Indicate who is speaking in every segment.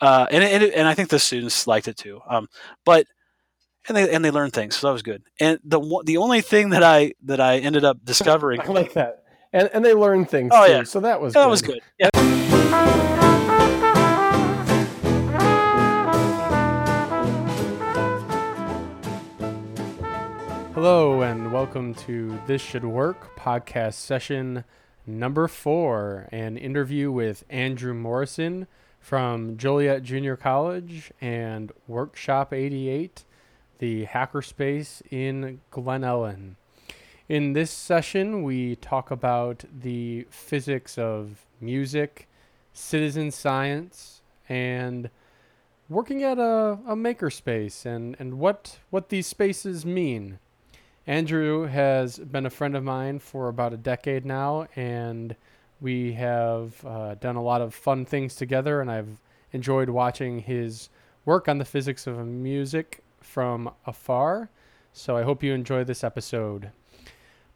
Speaker 1: uh, and and, and I think the students liked it too. Um, but and they and they learned things, so that was good. And the the only thing that I that I ended up discovering,
Speaker 2: I like that, and and they learned things.
Speaker 1: Oh,
Speaker 2: too,
Speaker 1: yeah.
Speaker 2: so that was
Speaker 1: that
Speaker 2: good.
Speaker 1: was good. Yeah.
Speaker 2: Hello and welcome to This Should Work podcast session number four, an interview with Andrew Morrison from Joliet Junior College and Workshop 88, the hackerspace in Glen Ellyn. In this session, we talk about the physics of music, citizen science, and working at a, a makerspace and, and what, what these spaces mean. Andrew has been a friend of mine for about a decade now, and we have uh, done a lot of fun things together. And I've enjoyed watching his work on the physics of music from afar. So I hope you enjoy this episode.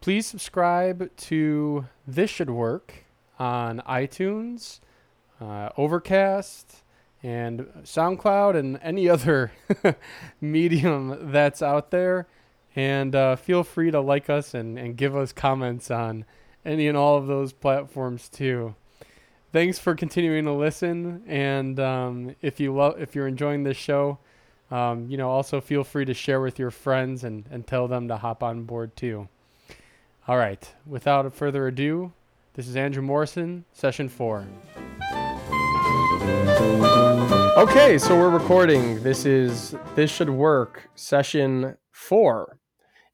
Speaker 2: Please subscribe to This Should Work on iTunes, uh, Overcast, and SoundCloud, and any other medium that's out there. And uh, feel free to like us and, and give us comments on and all of those platforms too. Thanks for continuing to listen. And um, if you love, if you're enjoying this show, um, you know, also feel free to share with your friends and, and tell them to hop on board too. All right. Without further ado, this is Andrew Morrison, session four. Okay, so we're recording. This is This Should Work, session four.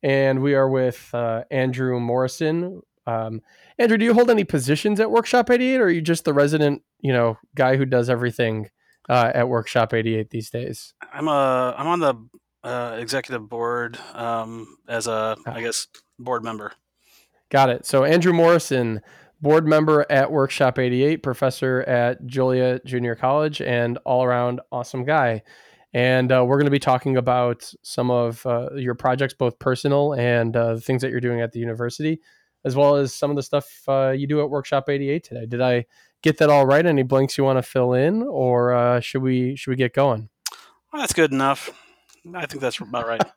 Speaker 2: And we are with uh, Andrew Morrison. Um, Andrew, do you hold any positions at Workshop 88 or are you just the resident, you know, guy who does everything uh, at Workshop 88 these days?
Speaker 1: I'm a I'm on the uh, executive board um, as a I guess board member.
Speaker 2: Got it. So Andrew Morrison, board member at Workshop 88, professor at Joliet Junior College, and all around awesome guy. And uh, we're going to be talking about some of uh, your projects, both personal and uh, the things that you're doing at the university, as well as some of the stuff uh, you do at Workshop 88 today. Did I get that all right? Any blanks you want to fill in, or uh, should we should we get going?
Speaker 1: Well, that's good enough. I think that's about right.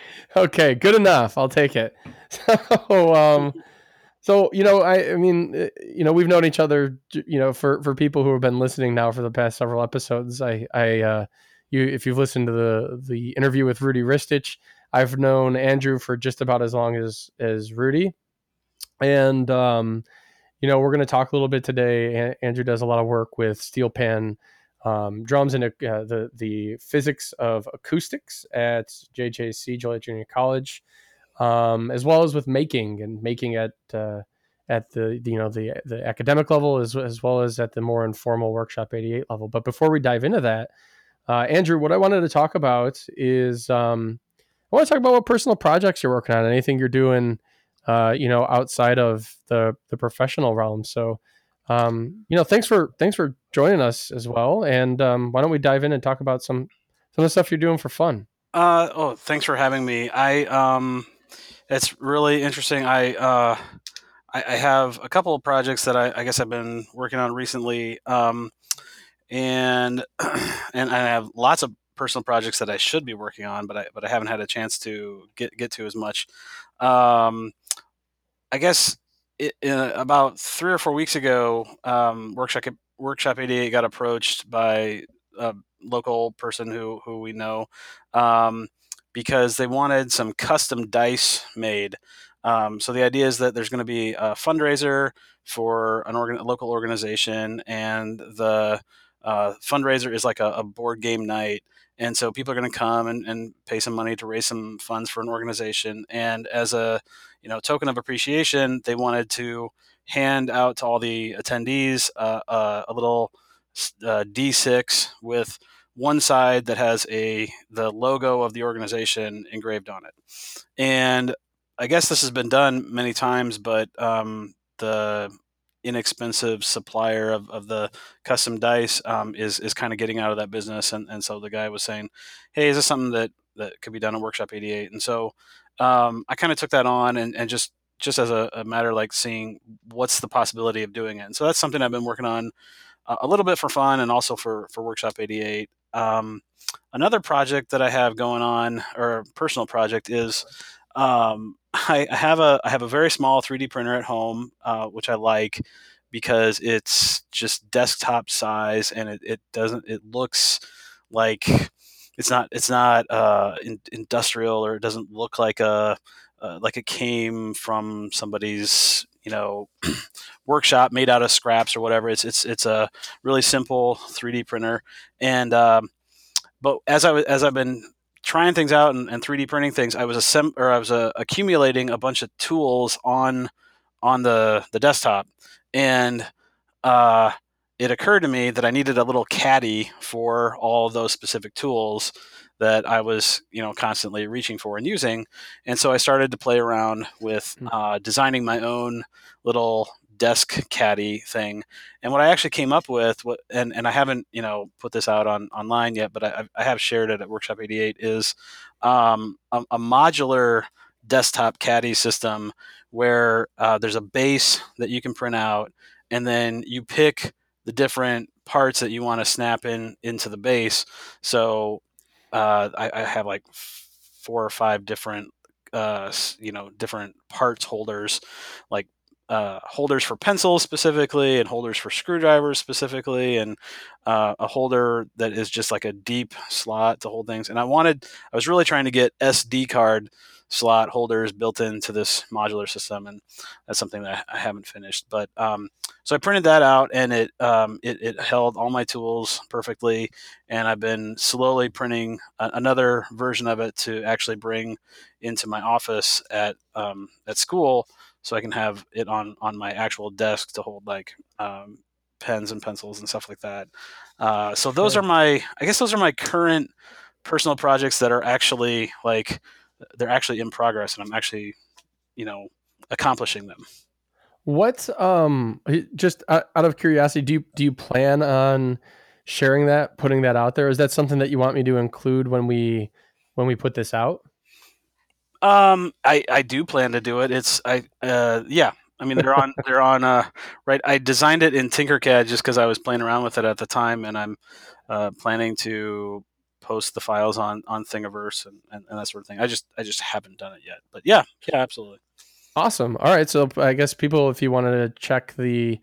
Speaker 2: okay, good enough. I'll take it. So, um, so you know, I, I mean, uh, you know, we've known each other, you know, for for people who have been listening now for the past several episodes. I, I, uh, you, if you've listened to the the interview with Rudy Ristich, I've known Andrew for just about as long as as Rudy, and um, you know, we're going to talk a little bit today. Andrew does a lot of work with steel pan um, drums and uh, the the physics of acoustics at JJC Joliet Junior College, um, as well as with making and making at uh, at the you know the the academic level as as well as at the more informal workshop 88 level. But before we dive into that, uh, Andrew, what I wanted to talk about is um, I want to talk about what personal projects you're working on, anything you're doing, uh, you know, outside of the the professional realm. So um, you know, thanks for thanks for joining us as well. And um, why don't we dive in and talk about some some of the stuff you're doing for fun?
Speaker 1: Uh, oh, thanks for having me. I um, it's really interesting. I uh, I, I have a couple of projects that I, I guess I've been working on recently, um, and and I have lots of personal projects that I should be working on, but I but I haven't had a chance to get get to as much. Um, I guess it, uh, about three or four weeks ago, um, workshop workshop 88 got approached by a local person who who we know um, because they wanted some custom dice made. Um, so the idea is that there's going to be a fundraiser for an organ- local organization, and the uh, fundraiser is like a, a board game night. And so people are going to come and, and pay some money to raise some funds for an organization. And as a you know token of appreciation, they wanted to hand out to all the attendees uh, uh, a little uh, D6 with one side that has a the logo of the organization engraved on it. And I guess this has been done many times, but um, the inexpensive supplier of, of the custom dice um, is is kind of getting out of that business. And, and so the guy was saying, "Hey, is this something that that could be done at Workshop 88?" And so um, I kind of took that on and, and just just as a, a, matter like seeing what's the possibility of doing it. And so that's something I've been working on a little bit for fun and also for for Workshop 88. Um, another project that I have going on, or personal project, is um, I, I, have a I have a very small 3D printer at home, uh, which I like because it's just desktop size and it, it doesn't it looks like it's not it's not uh, in, industrial or it doesn't look like a uh, like it came from somebody's you know workshop made out of scraps or whatever. It's it's it's a really simple 3D printer, and um, but as I as I've been trying things out and, and 3D printing things, I was assemb- or I was uh, accumulating a bunch of tools on on the the desktop, and uh, it occurred to me that I needed a little caddy for all those specific tools that I was, you know, constantly reaching for and using. And so I started to play around with hmm. uh, designing my own little desk caddy thing. And what I actually came up with, what, and, and I haven't, you know, put this out on online yet, but I, I have shared it at Workshop 88, is um, a, a, modular desktop caddy system where uh, there's a base that you can print out, and then you pick the different parts that you want to snap in into the base. So uh, I, I, have like four or five different uh, you know different parts holders like uh, holders for pencils specifically and holders for screwdrivers specifically and uh, a holder that is just like a deep slot to hold things and i wanted i was really trying to get sd card slot holders built into this modular system and that's something that i haven't finished but um, so I printed that out, and it, um, it, it held all my tools perfectly. And I've been slowly printing a- another version of it to actually bring into my office at um, at school, so I can have it on on my actual desk to hold like um, pens and pencils and stuff like that. Uh, so those are my, I guess those are my current personal projects that are actually like they're actually in progress, and I'm actually, you know, accomplishing them.
Speaker 3: What um just out of curiosity, do you do you plan on sharing that, putting that out there? Is that something that you want me to include when we when we put this out?
Speaker 1: Um, I I do plan to do it. It's I uh yeah. I mean they're on they're on uh right. I designed it in Tinkercad just because I was playing around with it at the time, and I'm uh, planning to post the files on on Thingiverse and, and, and that sort of thing. I just I just haven't done it yet, but yeah, yeah, absolutely.
Speaker 3: Awesome. All right. So I guess people, if you wanted to check the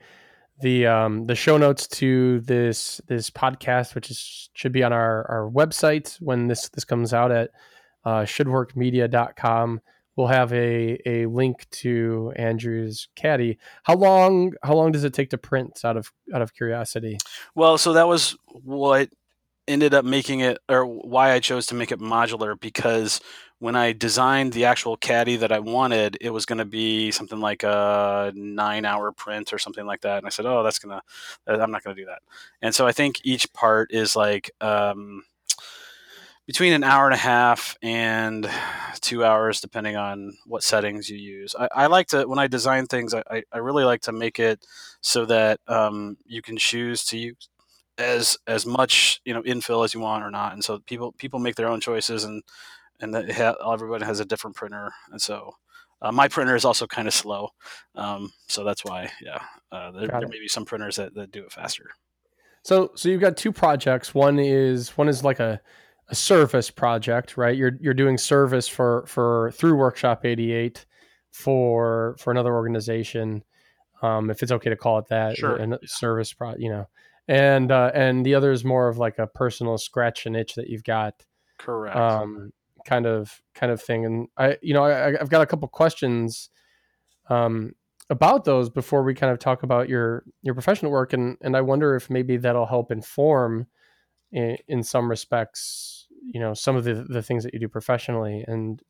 Speaker 3: the um, the show notes to this this podcast, which is should be on our our website when this this comes out at uh, shouldworkmedia.com. We'll have a a link to Andrew's caddy. How long how long does it take to print? Out of out of curiosity.
Speaker 1: Well, so that was what ended up making it, or why I chose to make it modular because when I designed the actual caddy that I wanted, it was going to be something like a nine hour print or something like that. And I said, oh, that's going to, I'm not going to do that. And so I think each part is like um, between an hour and a half and two hours, depending on what settings you use. I, I like to, when I design things, I, I really like to make it so that um, you can choose to use as as much you know infill as you want or not and so people people make their own choices and and ha- everyone has a different printer, and so uh, my printer is also kind of slow, um, so that's why, yeah, uh, there, there may be some printers that, that do it faster.
Speaker 3: So, so you've got two projects. One is one is like a, a service project, right? You're you're doing service for for through Workshop 88 for for another organization, um, if it's okay to call it that,
Speaker 1: sure.
Speaker 3: a, a service pro, you know. And uh, and the other is more of like a personal scratch and itch that you've got.
Speaker 1: Correct.
Speaker 3: Um, kind of kind of thing. And I, you know, I, I've got a couple questions um, about those before we kind of talk about your your professional work, and and I wonder if maybe that'll help inform, in, in some respects, you know, some of the the things that you do professionally. And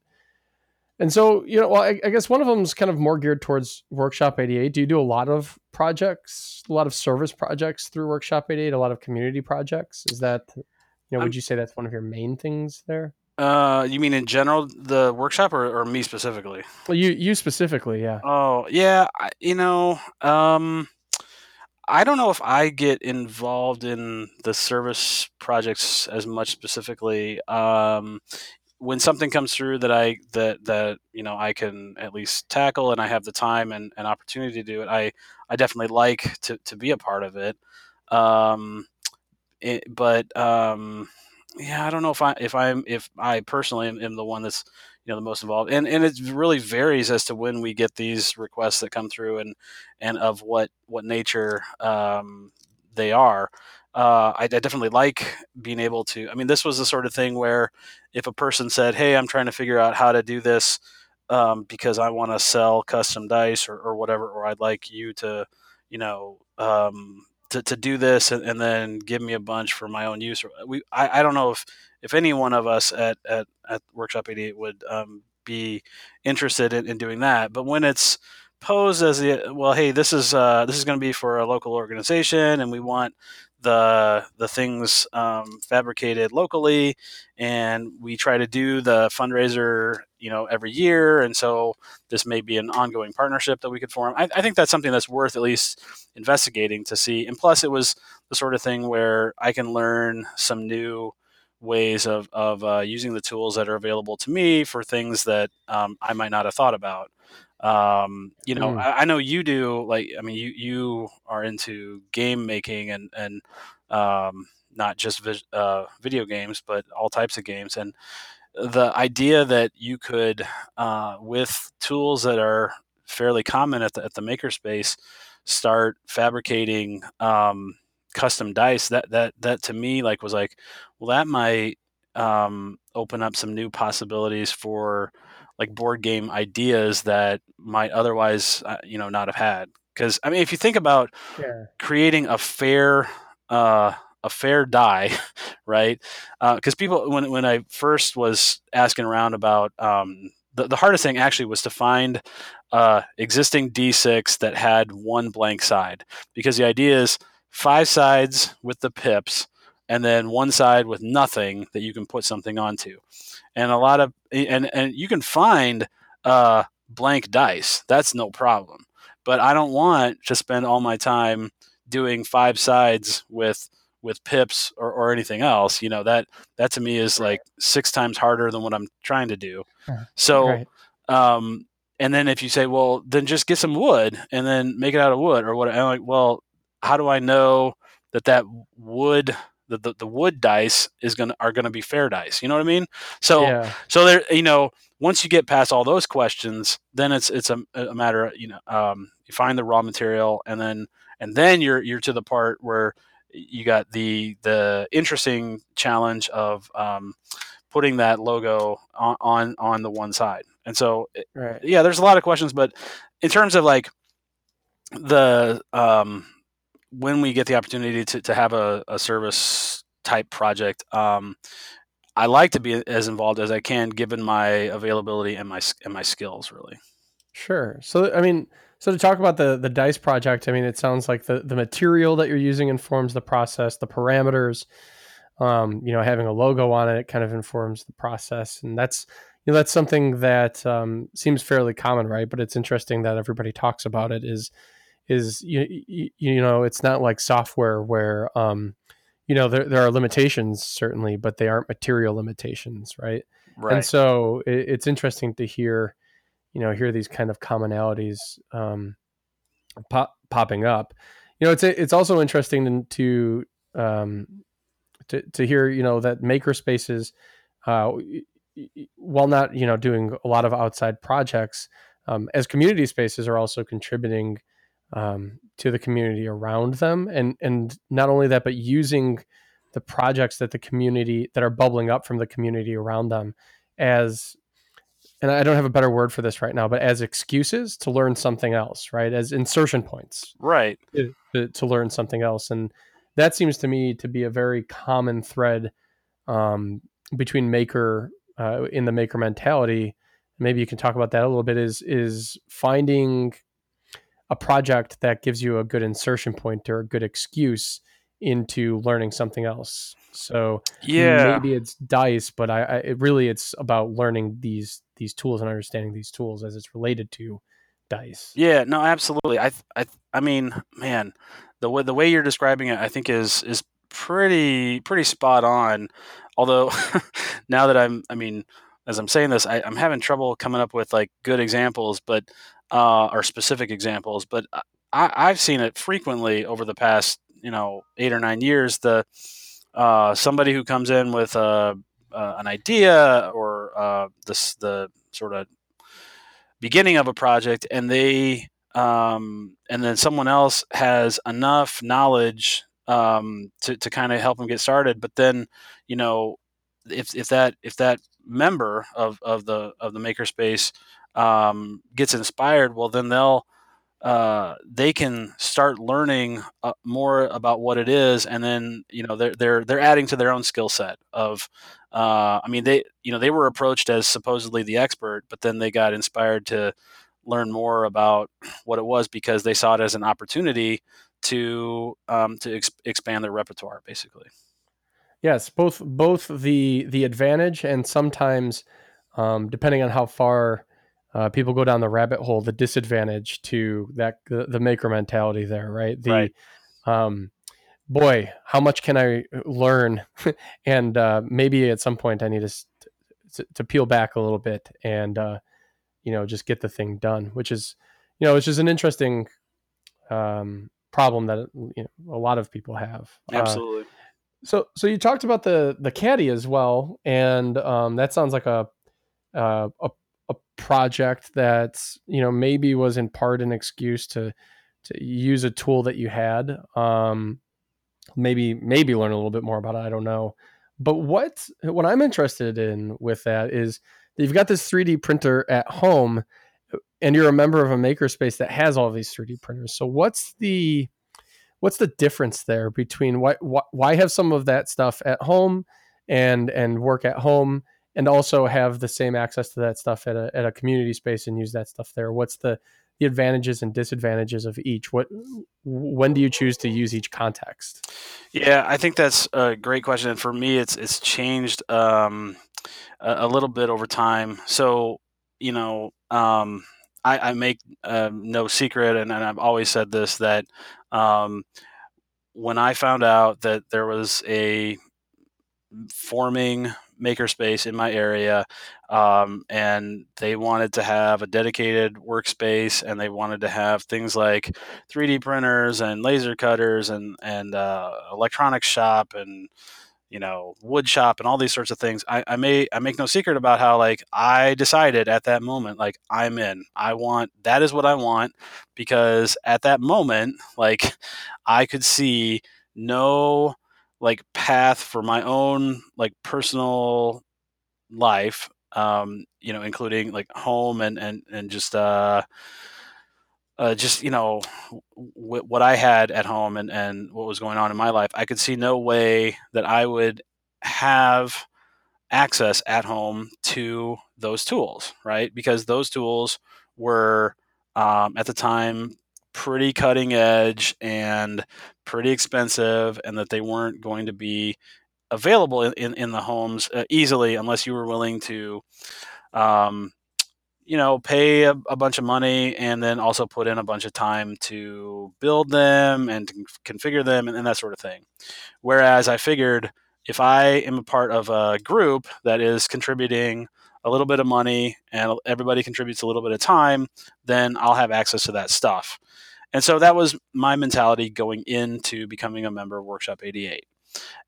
Speaker 3: and so, you know, well, I, I guess one of them is kind of more geared towards Workshop 88. Do you do a lot of projects, a lot of service projects through Workshop 88, a lot of community projects? Is that, you know, would you say that's one of your main things there?
Speaker 1: Uh, you mean in general the workshop or, or me specifically?
Speaker 3: Well, you you specifically, yeah.
Speaker 1: Oh yeah, I, you know, um, I don't know if I get involved in the service projects as much specifically. Um, when something comes through that I that that you know I can at least tackle and I have the time and, and opportunity to do it, I I definitely like to to be a part of it. Um, it, but um, yeah, I don't know if I if I'm if I personally am, am, the one that's you know the most involved, and and it really varies as to when we get these requests that come through, and and of what what nature um, they are. Uh, I, I, definitely like being able to. I mean, this was the sort of thing where if a person said, "Hey, I'm trying to figure out how to do this um, because I want to sell custom dice or, or whatever, or I'd like you to, you know, um, to, to do this and, and, then give me a bunch for my own use. We, I, I don't know if, if any one of us at, at, at Workshop 88 would um, be interested in, in doing that. But when it's posed as the, well, hey, this is, uh, this is going to be for a local organization and we want the the things um, fabricated locally, and we try to do the fundraiser, you know, every year. And so this may be an ongoing partnership that we could form. I, I think that's something that's worth at least investigating to see. And plus, it was the sort of thing where I can learn some new ways of, of uh, using the tools that are available to me for things that um, I might not have thought about. Um, you know, mm. I, I, know you do. Like, I mean, you you are into game making and and um, not just vi- uh, video games, but all types of games. And the idea that you could, uh, with tools that are fairly common at the at the makerspace, start fabricating um, custom dice. That that that to me like was like, well, that might um, open up some new possibilities for like board game ideas that might otherwise uh, you know not have had. Because i mean if you think about yeah. creating a fair uh, a fair die right? Because uh, people when, when i first was asking around about um, the, the hardest thing actually was to find uh, existing d6 that had one blank side. Because the idea is five sides with the pips and then one side with nothing that you can put something onto and a lot of and and you can find uh, blank dice. That's no problem. But I don't want to spend all my time doing five sides with with pips or, or anything else. You know that that to me is like six times harder than what I'm trying to do. So, right. um, and then if you say, well, then just get some wood and then make it out of wood or what? I'm like, well, how do I know that that wood the, the, the wood dice is gonna are gonna be fair dice. You know what I mean? So yeah. so there you know once you get past all those questions, then it's it's a, a matter of, you know um, you find the raw material and then and then you're you're to the part where you got the the interesting challenge of um, putting that logo on, on on the one side. And so right. yeah, there's a lot of questions, but in terms of like the um, when we get the opportunity to, to have a, a service type project, um, I like to be as involved as I can, given my availability and my and my skills. Really.
Speaker 3: Sure. So I mean, so to talk about the the dice project, I mean, it sounds like the the material that you're using informs the process, the parameters. Um, you know, having a logo on it kind of informs the process, and that's you know that's something that um, seems fairly common, right? But it's interesting that everybody talks about it. Is is you, you know it's not like software where um you know there, there are limitations certainly but they aren't material limitations right, right. and so it, it's interesting to hear you know hear these kind of commonalities um pop, popping up you know it's it's also interesting to um to, to hear you know that maker spaces uh while not you know doing a lot of outside projects um, as community spaces are also contributing um, to the community around them, and and not only that, but using the projects that the community that are bubbling up from the community around them as and I don't have a better word for this right now, but as excuses to learn something else, right? As insertion points,
Speaker 1: right?
Speaker 3: To, to learn something else, and that seems to me to be a very common thread um, between maker uh, in the maker mentality. Maybe you can talk about that a little bit. Is is finding a project that gives you a good insertion point or a good excuse into learning something else. So
Speaker 1: yeah,
Speaker 3: maybe it's dice, but I, I it really it's about learning these these tools and understanding these tools as it's related to dice.
Speaker 1: Yeah, no, absolutely. I I I mean, man, the way the way you're describing it, I think is is pretty pretty spot on. Although now that I'm, I mean, as I'm saying this, I, I'm having trouble coming up with like good examples, but uh, or specific examples, but I, I've seen it frequently over the past you know eight or nine years, the uh, somebody who comes in with a, uh, an idea or uh, this the sort of beginning of a project, and they um, and then someone else has enough knowledge um, to to kind of help them get started. But then, you know, if if that if that member of of the of the makerspace um, gets inspired, well, then they'll uh, they can start learning uh, more about what it is, and then you know they're they're they're adding to their own skill set of. Uh, I mean, they you know they were approached as supposedly the expert, but then they got inspired to learn more about what it was because they saw it as an opportunity to um, to ex- expand their repertoire, basically.
Speaker 3: Yes, both both the the advantage and sometimes, um, depending on how far uh, people go down the rabbit hole, the disadvantage to that the, the maker mentality there, right? The
Speaker 1: right.
Speaker 3: Um, boy, how much can I learn? and uh, maybe at some point I need to, to, to peel back a little bit and uh, you know just get the thing done, which is you know which is an interesting um, problem that you know, a lot of people have.
Speaker 1: Uh, Absolutely. Uh,
Speaker 3: so so you talked about the the caddy as well, and um, that sounds like a uh, a a project that you know maybe was in part an excuse to to use a tool that you had. Um, maybe maybe learn a little bit more about it. I don't know. But what what I'm interested in with that is that you've got this 3D printer at home, and you're a member of a makerspace that has all these 3D printers. So what's the what's the difference there between why why, why have some of that stuff at home and and work at home and also have the same access to that stuff at a, at a community space and use that stuff there. What's the the advantages and disadvantages of each? What when do you choose to use each context?
Speaker 1: Yeah i think that's a great question and for me it's it's changed um, a, a, little bit over time. So you know um, I, I, make uh, no secret and, and, i've always said this that um, when i found out that there was a forming makerspace in my area um, and they wanted to have a dedicated workspace and they wanted to have things like 3d printers and laser cutters and and uh, electronics shop and you know wood shop and all these sorts of things. I, I may i make no secret about how like i decided at that moment like i'm in. I want that is what i want because at that moment like i could see no like path for my own like personal life um you know including like home and and and just uh uh, just you know w- what I had at home and and what was going on in my life, I could see no way that I would have access at home to those tools, right? Because those tools were um, at the time pretty cutting edge and pretty expensive, and that they weren't going to be available in, in, in the homes uh, easily unless you were willing to um, you know, pay a, a, bunch of money and then also put in a bunch of time to build them and configure them and, and, that sort of thing. Whereas I figured if I am a part of a group that is contributing a little bit of money and everybody contributes a little bit of time, then I'll have access to that stuff. And so that was my mentality going into becoming a member of Workshop 88.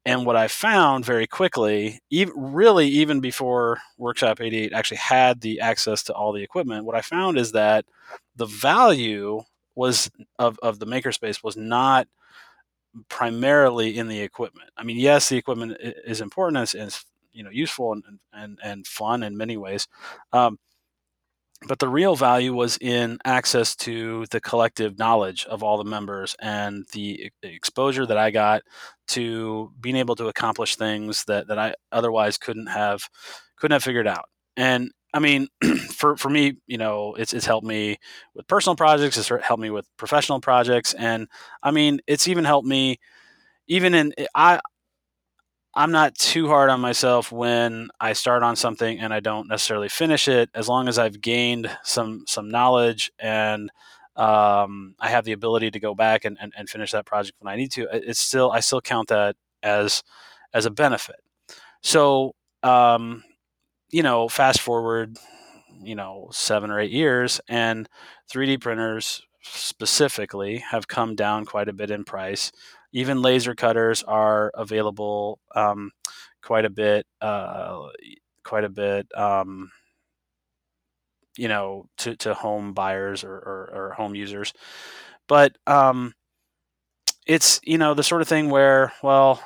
Speaker 1: And what I found very quickly, even, really even before Workshop 88 actually had the access to all the equipment, what I found is that the value was of, of the makerspace was not primarily in the equipment. I mean, yes, the equipment is important and it's you know useful and, and, and fun in many ways. Um, but the real value was in access to the collective knowledge of all the members and the exposure that I got to being able to accomplish things that, that I otherwise couldn't have couldn't have figured out. And I mean, for, for me, you know, it's, it's helped me with personal projects. It's helped me with professional projects. And I mean, it's even helped me even in, I, I'm not too hard on myself when I start on something and I don't necessarily finish it, as long as I've gained some some knowledge and um, I have the ability to go back and, and, and, finish that project when I need to. It's still I still count that as as a benefit. So um, you know, fast forward, you know, seven or eight years, and 3D printers specifically have come down quite a bit in price even laser cutters are available um, quite a bit, uh, quite a bit. Um, you know, to, to home buyers or, or, or home users, but um, it's you know the sort of thing where well,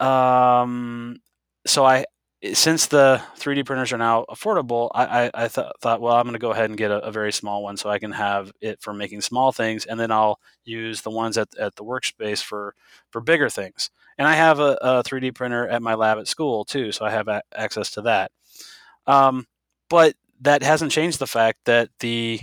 Speaker 1: um, so I since the 3D printers are now affordable, I, I, I th- thought, well, I'm going to go ahead and get a, a, very small one so I can have it for making small things, and then I'll use the ones at, at the workspace for for bigger things. And I have a, a 3D printer at my lab at school too, so I have a- access to that. Um, but that hasn't changed the fact that the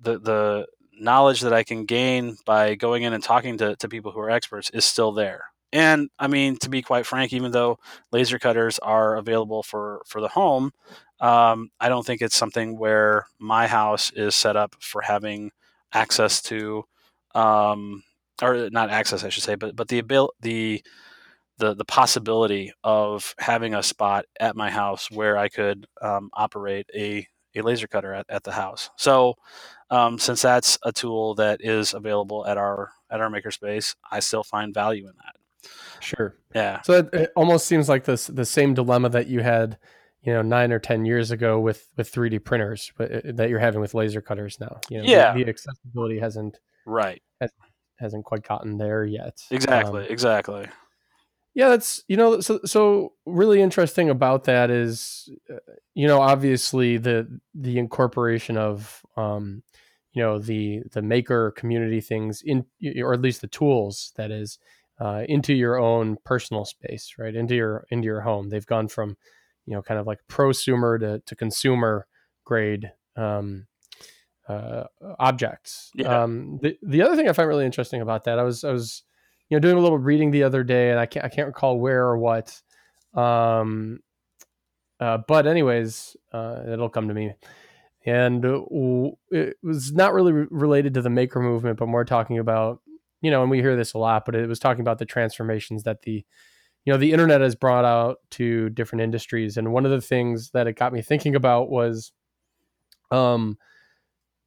Speaker 1: the the knowledge that I can gain by going in and talking to, to people who are experts is still there. And I mean, to be quite frank, even though laser cutters are available for for the home, um, I don't think it's something where my house is set up for having access to, um, or not access, I should say, but but the ability the the the possibility of having a spot at my house where I could um, operate a a laser cutter at, at the house. So um, since that's a tool that is available at our at our makerspace, I still find value in that.
Speaker 3: Sure.
Speaker 1: Yeah.
Speaker 3: So it, it, almost seems like this the same dilemma that you had, you know, nine or ten years ago with with 3D printers, but uh, that you're having with laser cutters now. You know,
Speaker 1: yeah.
Speaker 3: The, the accessibility hasn't
Speaker 1: right
Speaker 3: has, hasn't quite gotten there yet.
Speaker 1: Exactly. Um, exactly.
Speaker 3: Yeah, that's you know so so really interesting about that is uh, you know obviously the the incorporation of um you know the the maker community things in or at least the tools that is uh, into your own personal space, right? Into your into your home. They've gone from, you know, kind of like prosumer to, to consumer grade um, uh, objects. Yeah. Um, the the other thing I find really interesting about that, I was I was, you know, doing a little reading the other day, and I can't I can't recall where or what. Um, uh, but anyways, uh, it'll come to me. And it was not really re- related to the maker movement, but more talking about you know, and we hear this a lot, but it was talking about the transformations that the, you know, the internet has brought out to different industries. And one of the things that it got me thinking about was, um,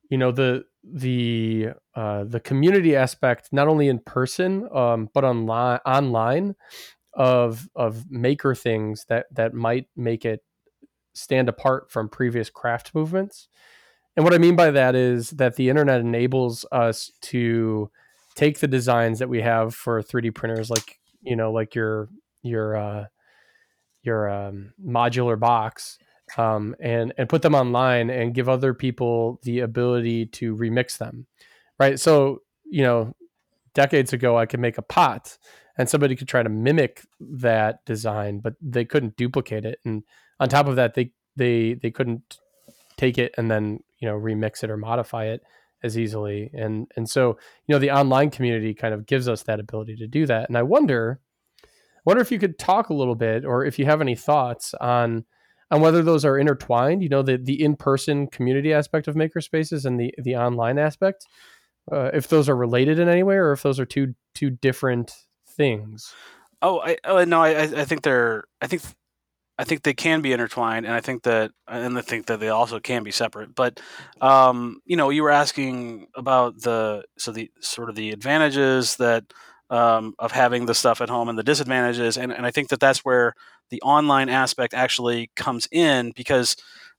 Speaker 3: you know, the the uh, the community aspect, not only in person, um, but online online of of maker things that that might make it stand apart from previous craft movements. And what I mean by that is that the internet enables us to take the designs that we have for 3D printers, like you know, like your your uh, your um, modular box, um, and and put them online and give other people the ability to remix them, right? So you know, decades ago, I could make a pot, and somebody could try to mimic that design, but they couldn't duplicate it. And on top of that, they they they couldn't take it and then you know remix it or modify it as easily. And and so you know the online community kind of gives us that ability to do that. And I wonder, wonder if you could talk a little bit, or if you have any thoughts on on whether those are intertwined. You know, the the in person community aspect of makerspaces and the the online aspect. Uh, if those are related in any way, or if those are two two different things.
Speaker 1: Oh, I oh no, I I think they're I think I think they can be intertwined, and I think that, and I think that they also can be separate. But, um, you know, you were asking about the so the sort of the advantages that um, of having the stuff at home and the disadvantages, and, and I think that that's where the online aspect actually comes in because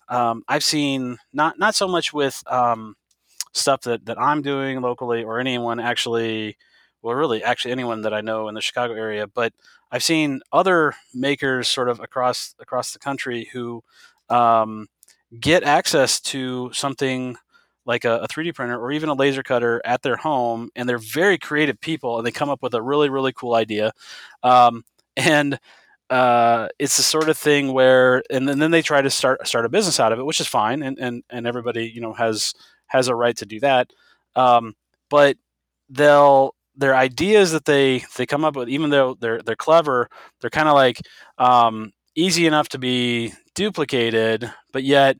Speaker 1: um, I've seen not not so much with um, stuff that that I'm doing locally or anyone actually, well, really actually anyone that I know in the Chicago area, but I've seen other makers sort of across across the country who um, get access to something like a, a, 3D printer or even a laser cutter at their home, and they're very creative people, and they come up with a really really cool idea, um, and uh, it's the sort of thing where, and then, then they try to start start a business out of it, which is fine, and and and everybody you know has has a right to do that, um, but they'll their ideas that they they come up with, even though they're they're clever, they're kind of like um, easy enough to be duplicated, but yet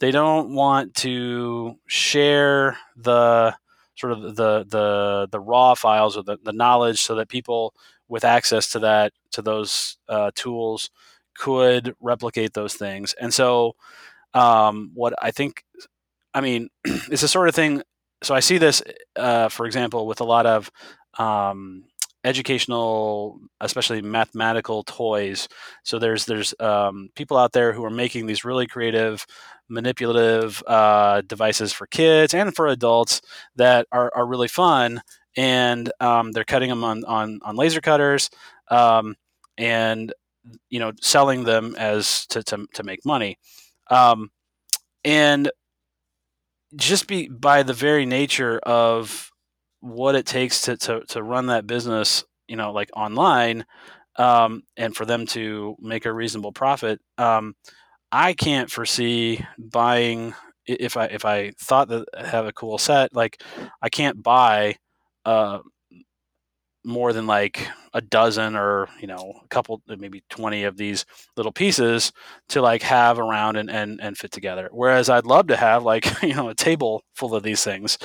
Speaker 1: they don't want to share the sort of the the the raw files or the, the knowledge so that people with access to that to those uh, tools could replicate those things. And so um, what i think i mean it's the sort of thing so I see this, uh, for example, with a lot of um, educational, especially mathematical toys. So there's there's um, people out there who are making these really creative, manipulative uh, devices for kids and for adults that are, are really fun. And um, they're cutting them on on, on laser cutters, um, and you know selling them as to to, to make money. Um, and just be by the very nature of what it takes to, to, to run that business, you know, like online, um, and for them to make a reasonable profit, um, I can't foresee buying if I if I thought that I have a cool set, like I can't buy uh, more than like a dozen or you know a couple maybe 20 of these little pieces to like have around and, and and fit together. Whereas i'd love to have like you know a table full of these things.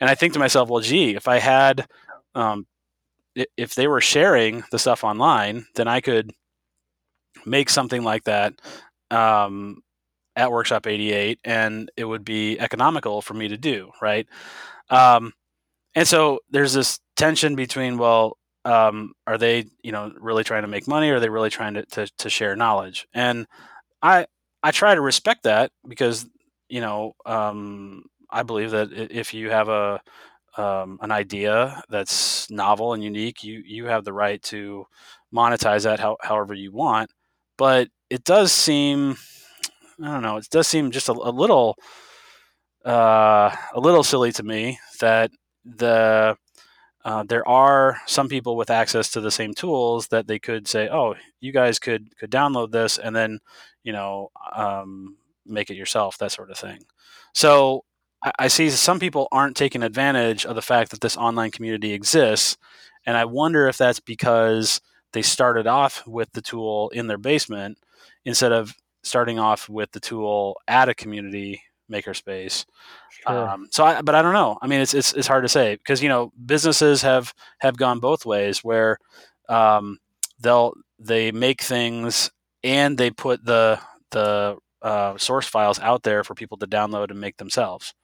Speaker 1: And i think to myself well gee if i had um, if they were sharing the stuff online then i could make something like that um, at workshop 88 and it would be economical for me to do right? Um, and so there's this tension between well um, are they you know really trying to make money or are they really trying to, to, to share knowledge? And i i try to respect that because you know um, i believe that if you have a um, an idea that's novel and unique you you have the right to monetize that how, however you want. But it does seem i don't know it does seem just a, a little uh, a little silly to me that the uh, there are some people with access to the same tools that they could say, "Oh, you guys could could download this and then, you know, um, make it yourself," that sort of thing. So I, I, see some people aren't taking advantage of the fact that this online community exists, and I wonder if that's because they started off with the tool in their basement instead of starting off with the tool at a community makerspace Sure. Um, so, I, but I don't know. I mean, it's, it's it's hard to say because you know businesses have have gone both ways where um, they'll they make things and they put the the uh, source files out there for people to download and make themselves.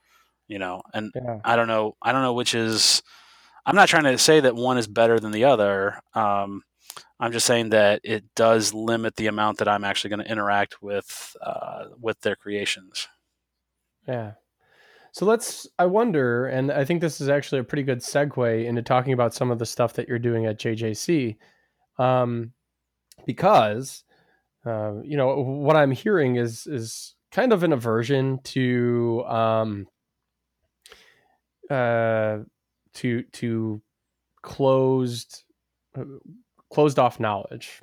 Speaker 1: You know, and yeah. I don't know. I don't know which is. I'm not trying to say that one is better than the other. Um, I'm just saying that it does limit the amount that I'm actually going to interact with uh, with their creations.
Speaker 3: Yeah, so let's, I wonder, and I think this is actually a pretty good segue into talking about some of the stuff that you're doing at JJC. Um, because, uh, you know, what I'm hearing is, is kind of an aversion to, um, uh, to, to closed, uh, closed off knowledge.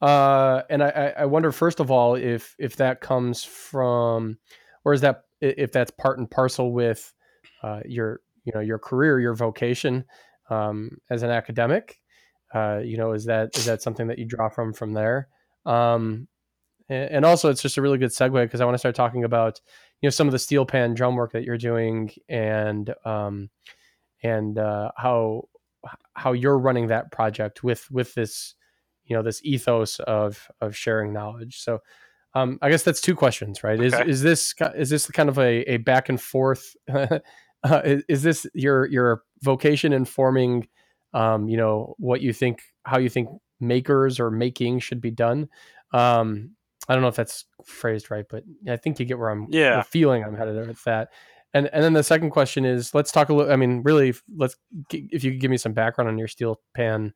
Speaker 3: Uh, and I, I wonder, first of all, if, if that comes from, or is that if that's part and parcel with uh, your you know your career, your vocation um, as an academic. Uh, you know, is that is that something that you draw from from there? Um, and, and also, it's just a really good segue because I want to start talking about you know some of the steel pan drum work that you're doing and um, and uh, how how you're running that project with with this you know this ethos of of sharing knowledge. So um, I guess that's two questions, right? Is okay. is this is this kind of a, a back and forth? uh, is, is, this your your vocation informing, um, you know, what you think, how you think makers or making should be done? Um, I don't know if that's phrased right, but I think you get where I'm.
Speaker 1: Yeah,
Speaker 3: feeling I'm headed with that. And and then the second question is, let's talk a little. I mean, really, let's if you could give me some background on your steel pan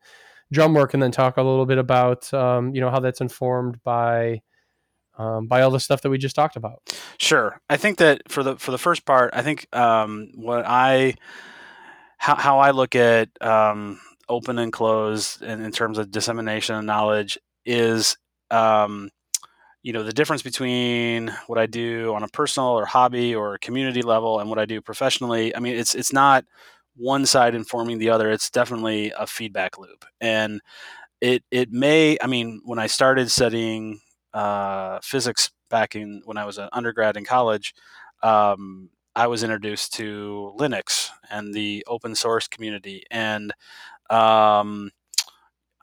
Speaker 3: drum work, and then talk a little bit about, um, you know, how that's informed by um, by all the stuff that we just talked about.
Speaker 1: Sure, I think that for the for the first part, I think um, what I how, how I look at um, open and closed in, in terms of dissemination of knowledge is um, you know the difference between what I do on a personal or hobby or community level and what I do professionally. I mean, it's it's not one side informing the other. It's definitely a feedback loop, and it it may. I mean, when I started studying uh, physics back in when I was an undergrad in college, um, I was introduced to Linux and the open source community. And um,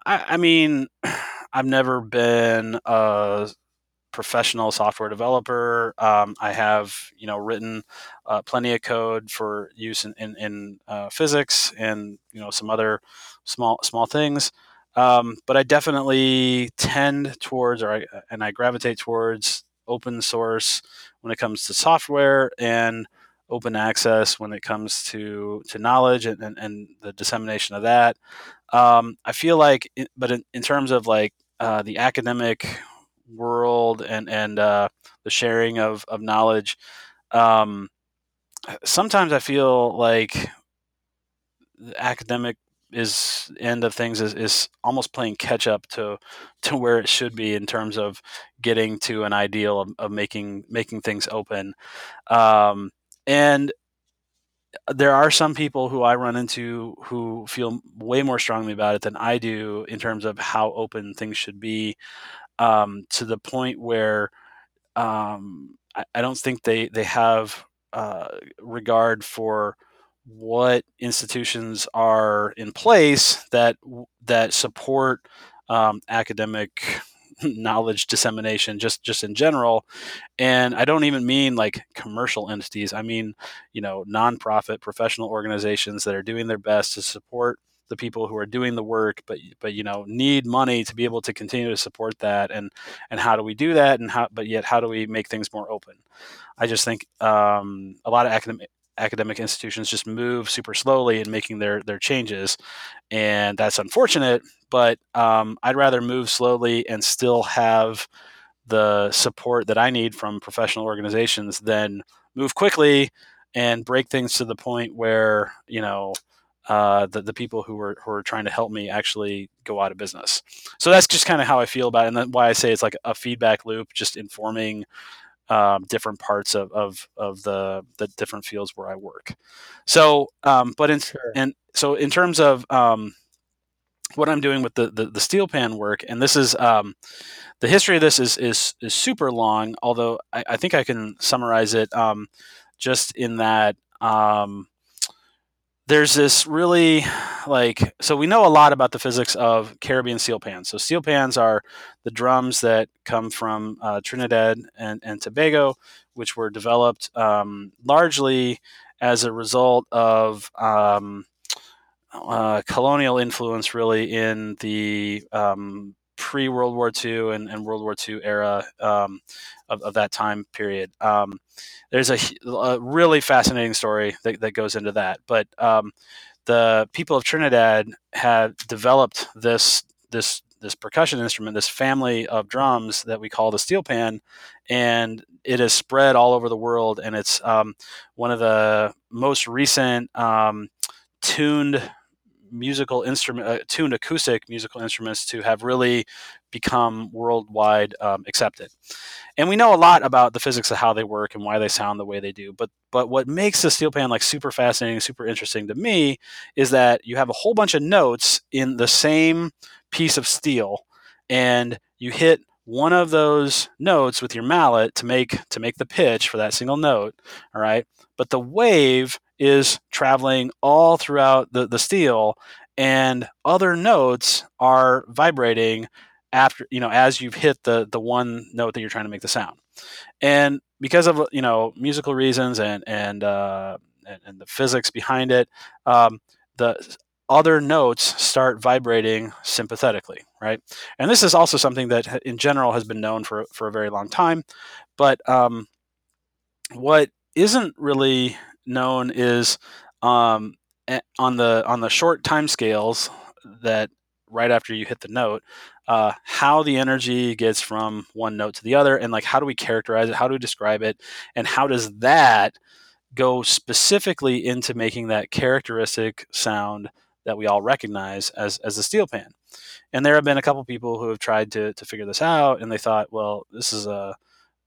Speaker 1: I, I, mean, I've never been a, professional software developer. Um, I have you know written uh, plenty of code for use in in, in uh, physics and you know some other small small things. Um, but I definitely tend towards, or I, and I gravitate towards open source when it comes to software and open access when it comes to to knowledge and, and, and the dissemination of that. Um, I feel like, but in, in terms of like uh, the academic world and and uh, the sharing of of knowledge, um, sometimes I feel like the academic is end of things is, is almost playing catch up to to where it should be in terms of getting to an ideal of, of making making things open. Um, and there are some people who I run into who feel way more strongly about it than I do in terms of how open things should be, um, to the point where um, I, I, don't think they they have uh, regard for what institutions are in place that that support um, academic knowledge dissemination just just in general. And i don't even mean like commercial entities. I mean you know nonprofit professional organizations that are doing their best to support the people who are doing the work but but you know need money to be able to continue to support that. And and how do we do that? And how but yet how do we make things more open? I just think um, a lot of academic academic institutions just move super slowly in making their their changes, and that's unfortunate. But um, I'd rather move slowly and still have the support that I need from professional organizations than move quickly and break things to the point where you know uh, the, the people who are who are trying to help me actually go out of business. So that's just kind of how I feel about it, and why I say it's like a feedback loop, just informing um, different parts of, of, of the, the different fields where I work. So, um, but in, sure. and so in terms of um, what I'm doing with the, the, the, steel pan work, and this is um, the history of this is, is, is super long, although I, I think I can summarize it um, just in that um, there's this really like so we know a lot about the physics of Caribbean steel pans. So steel pans are the drums that come from uh, Trinidad and, and Tobago, which were developed um, largely as a result of um, uh, colonial influence, really in the um, pre World War II and, and, World War II era um, of, of, that time period. Um, there's a, a, really fascinating story that, that, goes into that. But um, the people of Trinidad had developed this this this percussion instrument, this family of drums that we call the steel pan, and it is spread all over the world. And it's um, one of the most recent um, tuned musical instrument, uh, tuned acoustic musical instruments to have really become worldwide um, accepted. And we know a lot about the physics of how they work and why they sound the way they do. But but what makes the steel pan like super fascinating, super interesting to me is that you have a whole bunch of notes in the same piece of steel, and you hit one of those notes with your mallet to make to make the pitch for that single note. All right, but the wave is traveling all throughout the, the steel and other notes are vibrating after you know as you've hit the the one note that you're trying to make the sound and because of you know musical reasons and and uh, and, and, the physics behind it um, the other notes start vibrating sympathetically right? And this is also something that in general has been known for for a very long time but um, what isn't really known is um, on the on the short time scales that right after you hit the note uh, how the energy gets from one note to the other and like how do we characterize it? How do we describe it? And how does that go specifically into making that characteristic sound that we all recognize as as the steel pan and there have been a couple people who have tried to to figure this out and they thought well this is a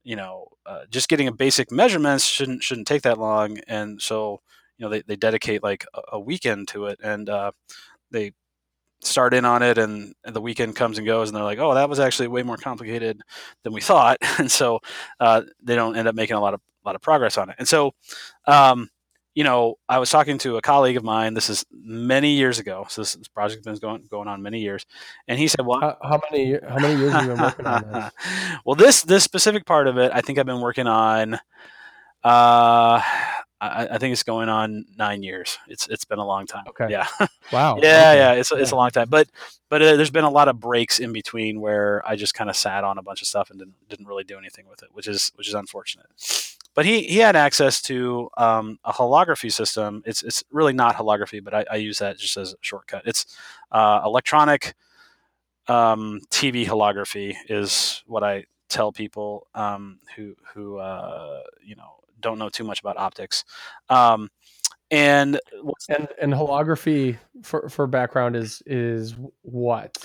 Speaker 1: you know, uh, just getting a basic measurements shouldn't shouldn't take that long. And so, you know, they, they dedicate like a, a weekend to it, and uh, they start in on it, and, the weekend comes and goes, and they're like, oh, that was actually way more complicated than we thought, and so uh, they don't end up making a lot of a lot of progress on it. And so, um, you know, I was talking to a colleague of mine. This is many years ago. So this, this project has been going going on many years, and he said, "Well,
Speaker 3: How, how many how many years have you been working on this?
Speaker 1: well, this this specific part of it, I think I've been working on. Uh, I, I think it's going on nine years. It's it's been a long time.
Speaker 3: Okay.
Speaker 1: Yeah.
Speaker 3: Wow.
Speaker 1: yeah,
Speaker 3: okay.
Speaker 1: yeah. It's it's a long time, but but uh, there's been a lot of breaks in between where I just kind of sat on a bunch of stuff and didn't didn't really do anything with it, which is which is unfortunate. But he he had access to um, a holography system. It's it's really not holography, but I, I use that just as a shortcut. It's uh, electronic um, TV holography is what I tell people um, who who uh, you know don't know too much about optics. Um, and
Speaker 3: And and holography for for background is is what?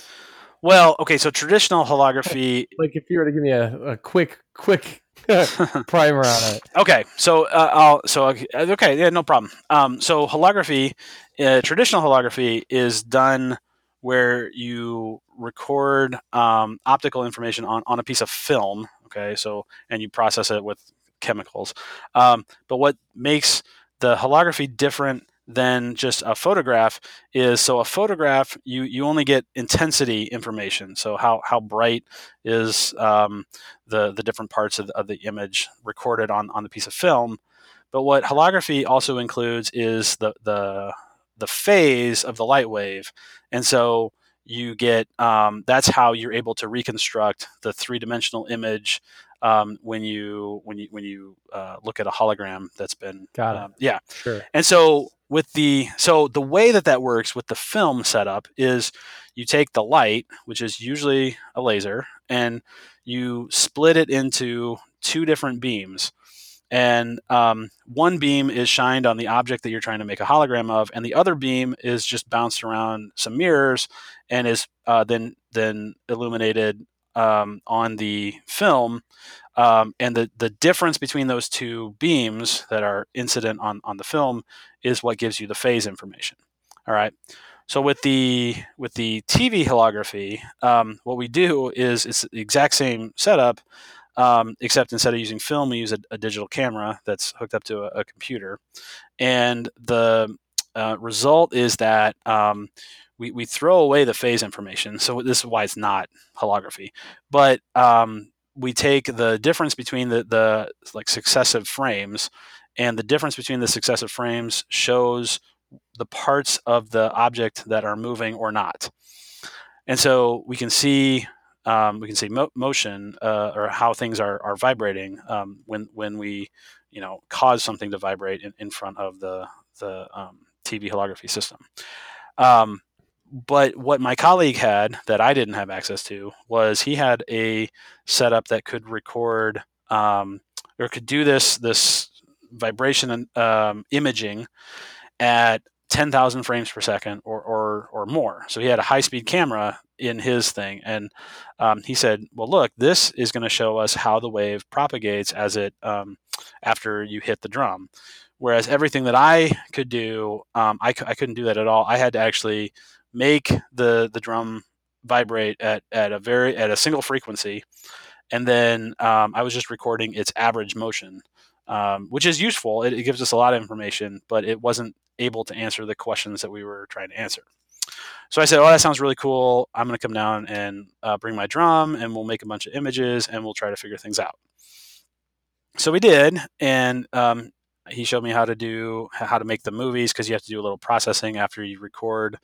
Speaker 1: Well, okay, so traditional holography.
Speaker 3: Like if you were to give me a, a quick quick primer on it.
Speaker 1: okay, so uh, I'll so okay, okay, yeah, no problem. Um, so holography, uh, traditional holography is done where you record um, optical information on on a piece of film. Okay, so and you process it with chemicals. Um, but what makes the holography different than just a photograph is so a photograph you you only get intensity information. So how how bright is um, the the different parts of the, of the image recorded on on the piece of film. But what holography also includes is the the the phase of the light wave. And so you get um, that's how you're able to reconstruct the three-dimensional image um, when you when you when you uh, look at a hologram that's been
Speaker 3: Got it.
Speaker 1: um, yeah
Speaker 3: Sure.
Speaker 1: and so with the so the way that that works with the film setup is you take the light, which is usually a laser, and you split it into two different beams. And um, one beam is shined on the object that you're trying to make a hologram of, and the other beam is just bounced around some mirrors and is uh, then then illuminated um, on the film. Um, and the, the difference between those two beams that are incident on, on the film is what gives you the phase information. All right. So with the with the TV holography, um, what we do is it's the exact same setup, um, except instead of using film, we use a, a digital camera that's hooked up to a, a computer, and the uh, result is that um, we, we throw away the phase information. So this is why it's not holography, but um, we take the difference between the, the like successive frames and the difference between the successive frames shows the parts of the object that are moving or not and so we can see um, we can see mo- motion uh, or how things are, are vibrating um, when when we you know cause something to vibrate in, in front of the the um, TV holography system um, but what my colleague had that I didn't have access to was he had a setup that could record um, or could do this this vibration um, imaging at 10,000 frames per second or, or or more. So he had a high speed camera in his thing, and um, he said, "Well, look, this is going to show us how the wave propagates as it um, after you hit the drum." Whereas everything that I could do, um, I, couldn't do that at all. I had to actually make the the drum vibrate at, at a very at a single frequency, and then um, I was just recording its average motion, um, which is useful. It, it gives us a lot of information, but it wasn't able to answer the questions that we were trying to answer. So I said, "Oh, that sounds really cool. I'm going to come down and uh, bring my drum, and we'll make a bunch of images, and we'll try to figure things out." So we did, and um, he showed me how to do how to make the movies because you have to do a little processing after you record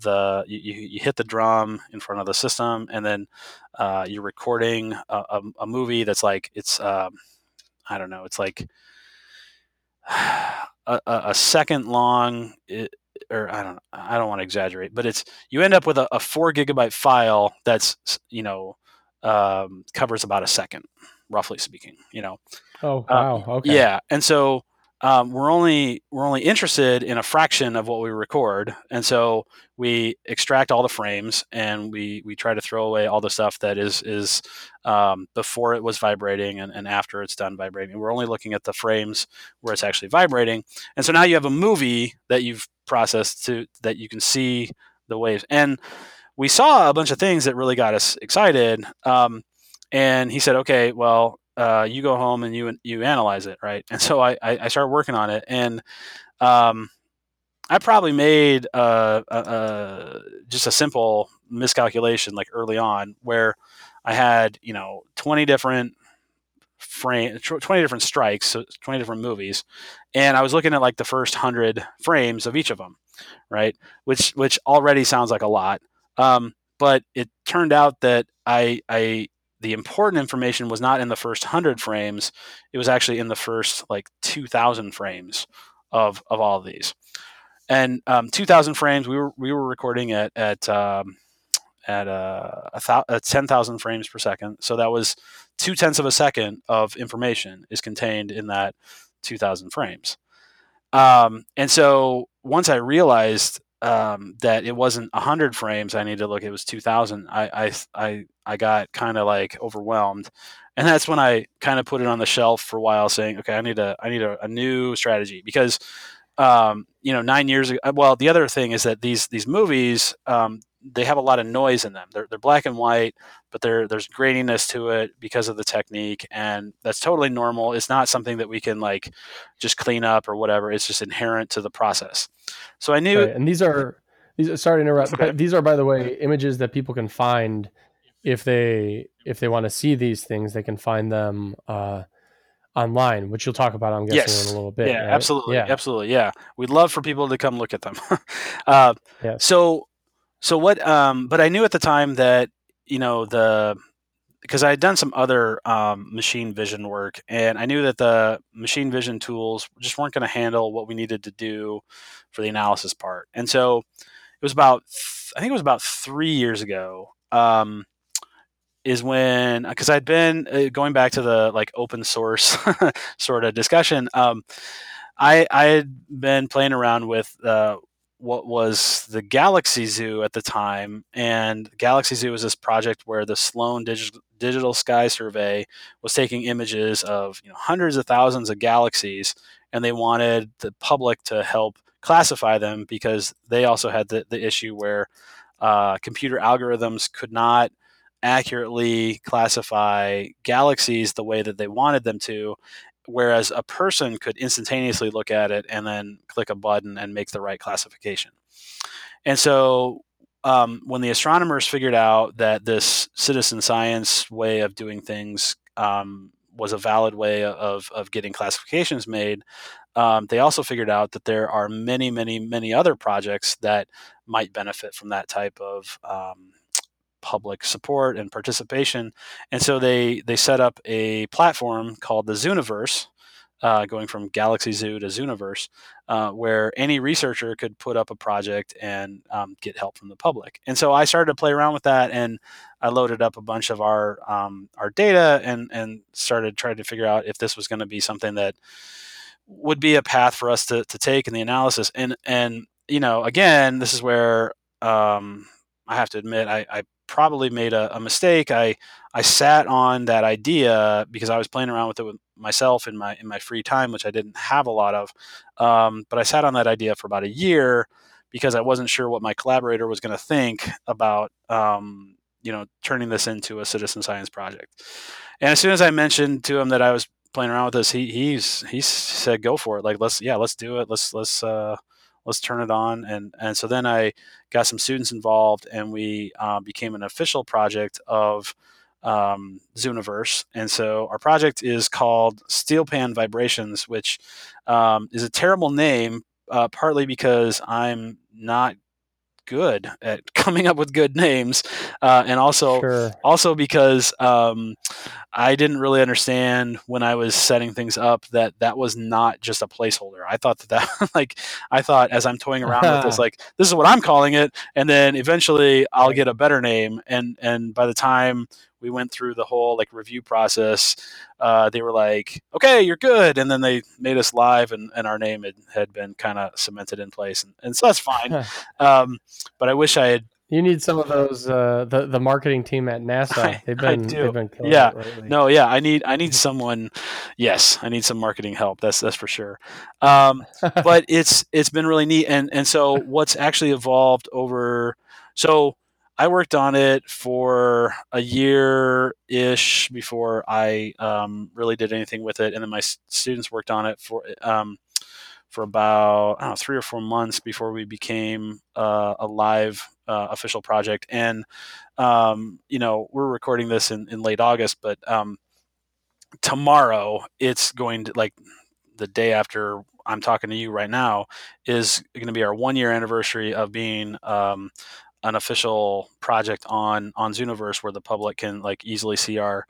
Speaker 1: the you, you, hit the drum in front of the system and then uh, you're recording a, a, a movie that's like it's um, i don't know it's like a, a, a second long it, or i don't i don't want to exaggerate but it's you end up with a, a four gigabyte file that's you know um, covers about a second roughly speaking you know
Speaker 3: Oh
Speaker 1: uh,
Speaker 3: wow. Okay.
Speaker 1: yeah, and so um, we're only we're only interested in a fraction of what we record, and so we extract all the frames and we we try to throw away all the stuff that is is um, before it was vibrating and, and after it's done vibrating. We're only looking at the frames where it's actually vibrating, and so now you have a movie that you've processed to that you can see the waves. And we saw a bunch of things that really got us excited. Um, and he said, okay, well, uh, you go home and you you analyze it, right? And so I I, I started working on it, and um, I probably made uh, a, a, just a simple miscalculation like early on where I had you know twenty different frame 20 different strikes so 20 different movies and i was looking at like the first 100 frames of each of them right which which already sounds like a lot um, but it turned out that i i the important information was not in the first 100 frames it was actually in the first like 2000 frames of of all of these and um, 2000 frames we were we were recording at at um, at uh, a, th- a 10,000 frames per second. So that was two tenths of a second of information is contained in that 2,000 frames. Um, and so once I realized um, that it wasn't 100 frames I needed to look, it was 2,000. I, I, I, I got kind of like overwhelmed. And that's when I kind of put it on the shelf for a while saying, okay, I need a, I need a, a new strategy because um, you know, nine years ago. Well, the other thing is that these these movies, um, they have a lot of noise in them. They're, they're black and white, but there's graininess to it because of the technique, and that's totally normal. It's not something that we can like just clean up or whatever. It's just inherent to the process. So I knew,
Speaker 3: right. and these are these. Sorry to interrupt, okay. but these are, by the way, images that people can find if they if they want to see these things. They can find them. Uh, online, which you'll talk about, I'm guessing, yes. in a little bit.
Speaker 1: Yeah, right? absolutely. Yeah. Absolutely. Yeah. We'd love for people to come look at them. uh, yes. So so what? Um, but I knew at the time that you know the because I had done some other um, machine vision work, and I knew that the machine vision tools just weren't going to handle what we needed to do for the analysis part. And so it was about I think it was about three years ago. Um, is when because I'd been uh, going back to the like open source sort of discussion. Um, I I had been playing around with uh, what was the Galaxy Zoo at the time. And Galaxy Zoo was this project where the Sloan Digital, Sky Survey was taking images of you know, hundreds of thousands of galaxies, and they wanted the public to help classify them because they also had the, the issue where uh, computer algorithms could not accurately classify galaxies the way that they wanted them to whereas a person could instantaneously look at it and then click a button and make the right classification. And so um, when the astronomers figured out that this citizen science way of doing things um, was a valid way of, of getting classifications made, um, they also figured out that there are many, many, many other projects that might benefit from that type of um, public support and participation. And so they they set up a platform called the Zooniverse, uh, going from Galaxy Zoo to Zooniverse, uh, where any researcher could put up a project and um, get help from the public. And so I started to play around with that, and I loaded up a bunch of our um, our data and and started trying to figure out if this was going to be something that would be a path for us to, to take in the analysis. And and you know, again, this is where um, I have to admit I, I probably made a, a, mistake. I I sat on that idea because I was playing around with it with myself in my in my free time, which I didn't have a lot of. Um, but I sat on that idea for about a year because I wasn't sure what my collaborator was going to think about um, you know turning this into a citizen science project. And as soon as I mentioned to him that I was playing around with this, he he's he said go for it. Like let's yeah let's do it. Let's let's uh, let's turn it on and and so then i got some students involved and we uh, became an official project of um, zooniverse and so our project is called steel pan vibrations which um, is a terrible name uh, partly because i'm not good at coming up with good names, uh, and also sure. also because um, I didn't really understand when I was setting things up that that was not just a placeholder. I thought that that like I thought as I'm toying around with this, like this is what I'm calling it, and then eventually I'll get a better name, and and by the time we went through the whole like review process. Uh, they were like, "Okay, you're good," and then they made us live, and, and our name had, had been kind of cemented in place, and, and so that's fine. um, but I wish I had.
Speaker 3: You need some of those uh, the the marketing team at NASA. They've been they've been
Speaker 1: yeah no yeah I need I need someone. Yes, I need some marketing help. That's that's for sure. Um, but it's it's been really neat, and and so what's actually evolved over so I worked on it for a year ish before I um, really did anything with it, and then my students worked on it for um, for about know, three or four months before we became uh, a live uh, official project. And um, you know, we're recording this in, in late August, but um, tomorrow it's going to like the day after I'm talking to you right now is going to be our one year anniversary of being um, an official project on on Zooniverse where the public can like easily see our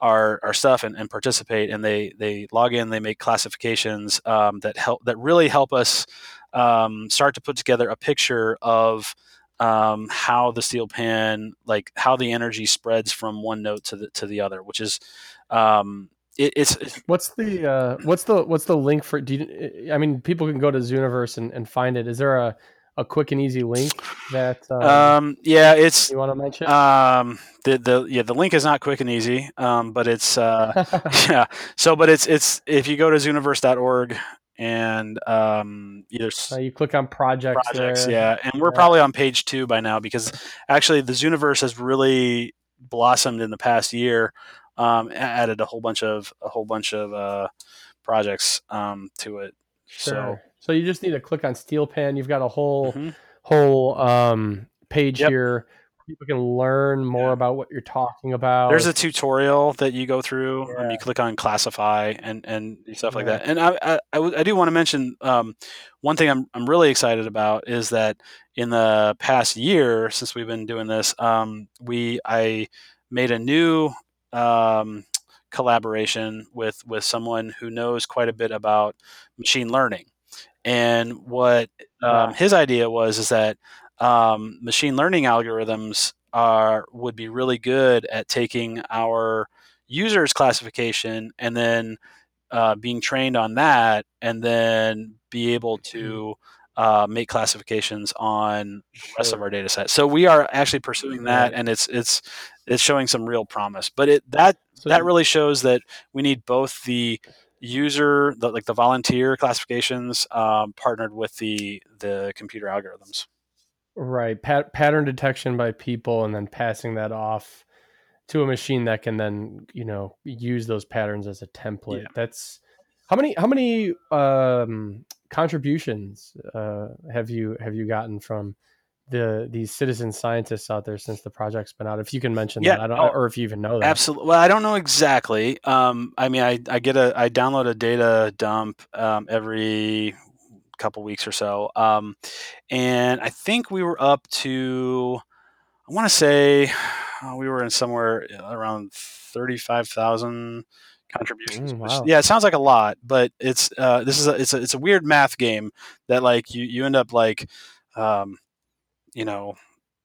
Speaker 1: our, our stuff and, and participate and they they log in they make classifications um, that help that really help us um, start to put together a picture of um, how the steel pan like how the energy spreads from one note to the to the other which is um, it, it's, it's,
Speaker 3: what's the uh, what's the what's the link for do you, i mean people can go to zooniverse and, and find it. Is there a a quick and easy link that
Speaker 1: um, um, yeah it's
Speaker 3: you want to mention
Speaker 1: um the the yeah the link is not quick and easy um but it's uh yeah so but it's it's if you go to zooniverse.org and um either
Speaker 3: uh, you click on projects projects
Speaker 1: there. yeah and we're yeah. probably on page two by now because actually the zooniverse has really blossomed in the past year um added a whole bunch of a whole bunch of uh projects um to it sure. so
Speaker 3: so you just need to click on Steel Pan. You've got a whole mm-hmm. whole um, page yep. here. People can learn more yeah. about what you're talking about.
Speaker 1: There's a tutorial that you go through. Yeah. Um, you click on classify and and stuff like that. And I I, I, I do want to mention um, one thing I'm I'm really excited about is that in the past year since we've been doing this, um, we I made a new um, collaboration with with someone who knows quite a bit about machine learning and what um, his idea was is that um, machine learning algorithms are would be really good at taking our users classification and then uh, being trained on that and then be able mm-hmm. to uh, make classifications on the rest of our data set. So we are actually pursuing that, and it's it's it's showing some real promise. But it that so that really shows that we need both the user, the, like the volunteer classifications, um, partnered with the the computer algorithms.
Speaker 3: Right, Pat- pattern detection by people, and then passing that off to a machine that can then you know use those patterns as a template. Yeah. That's how many how many um, contributions uh, have you have you gotten from the these citizen scientists out there since the project's been out? If you can mention yeah, that, I don't, oh, or if you even know that.
Speaker 1: Absolutely. Well, I don't know exactly. Um, I mean, I, I get a I download a data dump um, every couple weeks or so, um, and I think we were up to I want to say uh, we were in somewhere around thirty five thousand contributions. Mm, wow. yeah, it sounds like a lot, but it's uh, this is a, it's a it's a weird math game that like you you end up like um, you know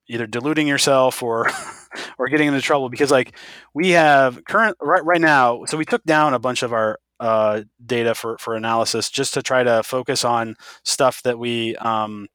Speaker 1: either diluting yourself or or getting into trouble because like we have current right right now so we took down a bunch of our uh, data for for analysis just to try to focus on stuff that we um,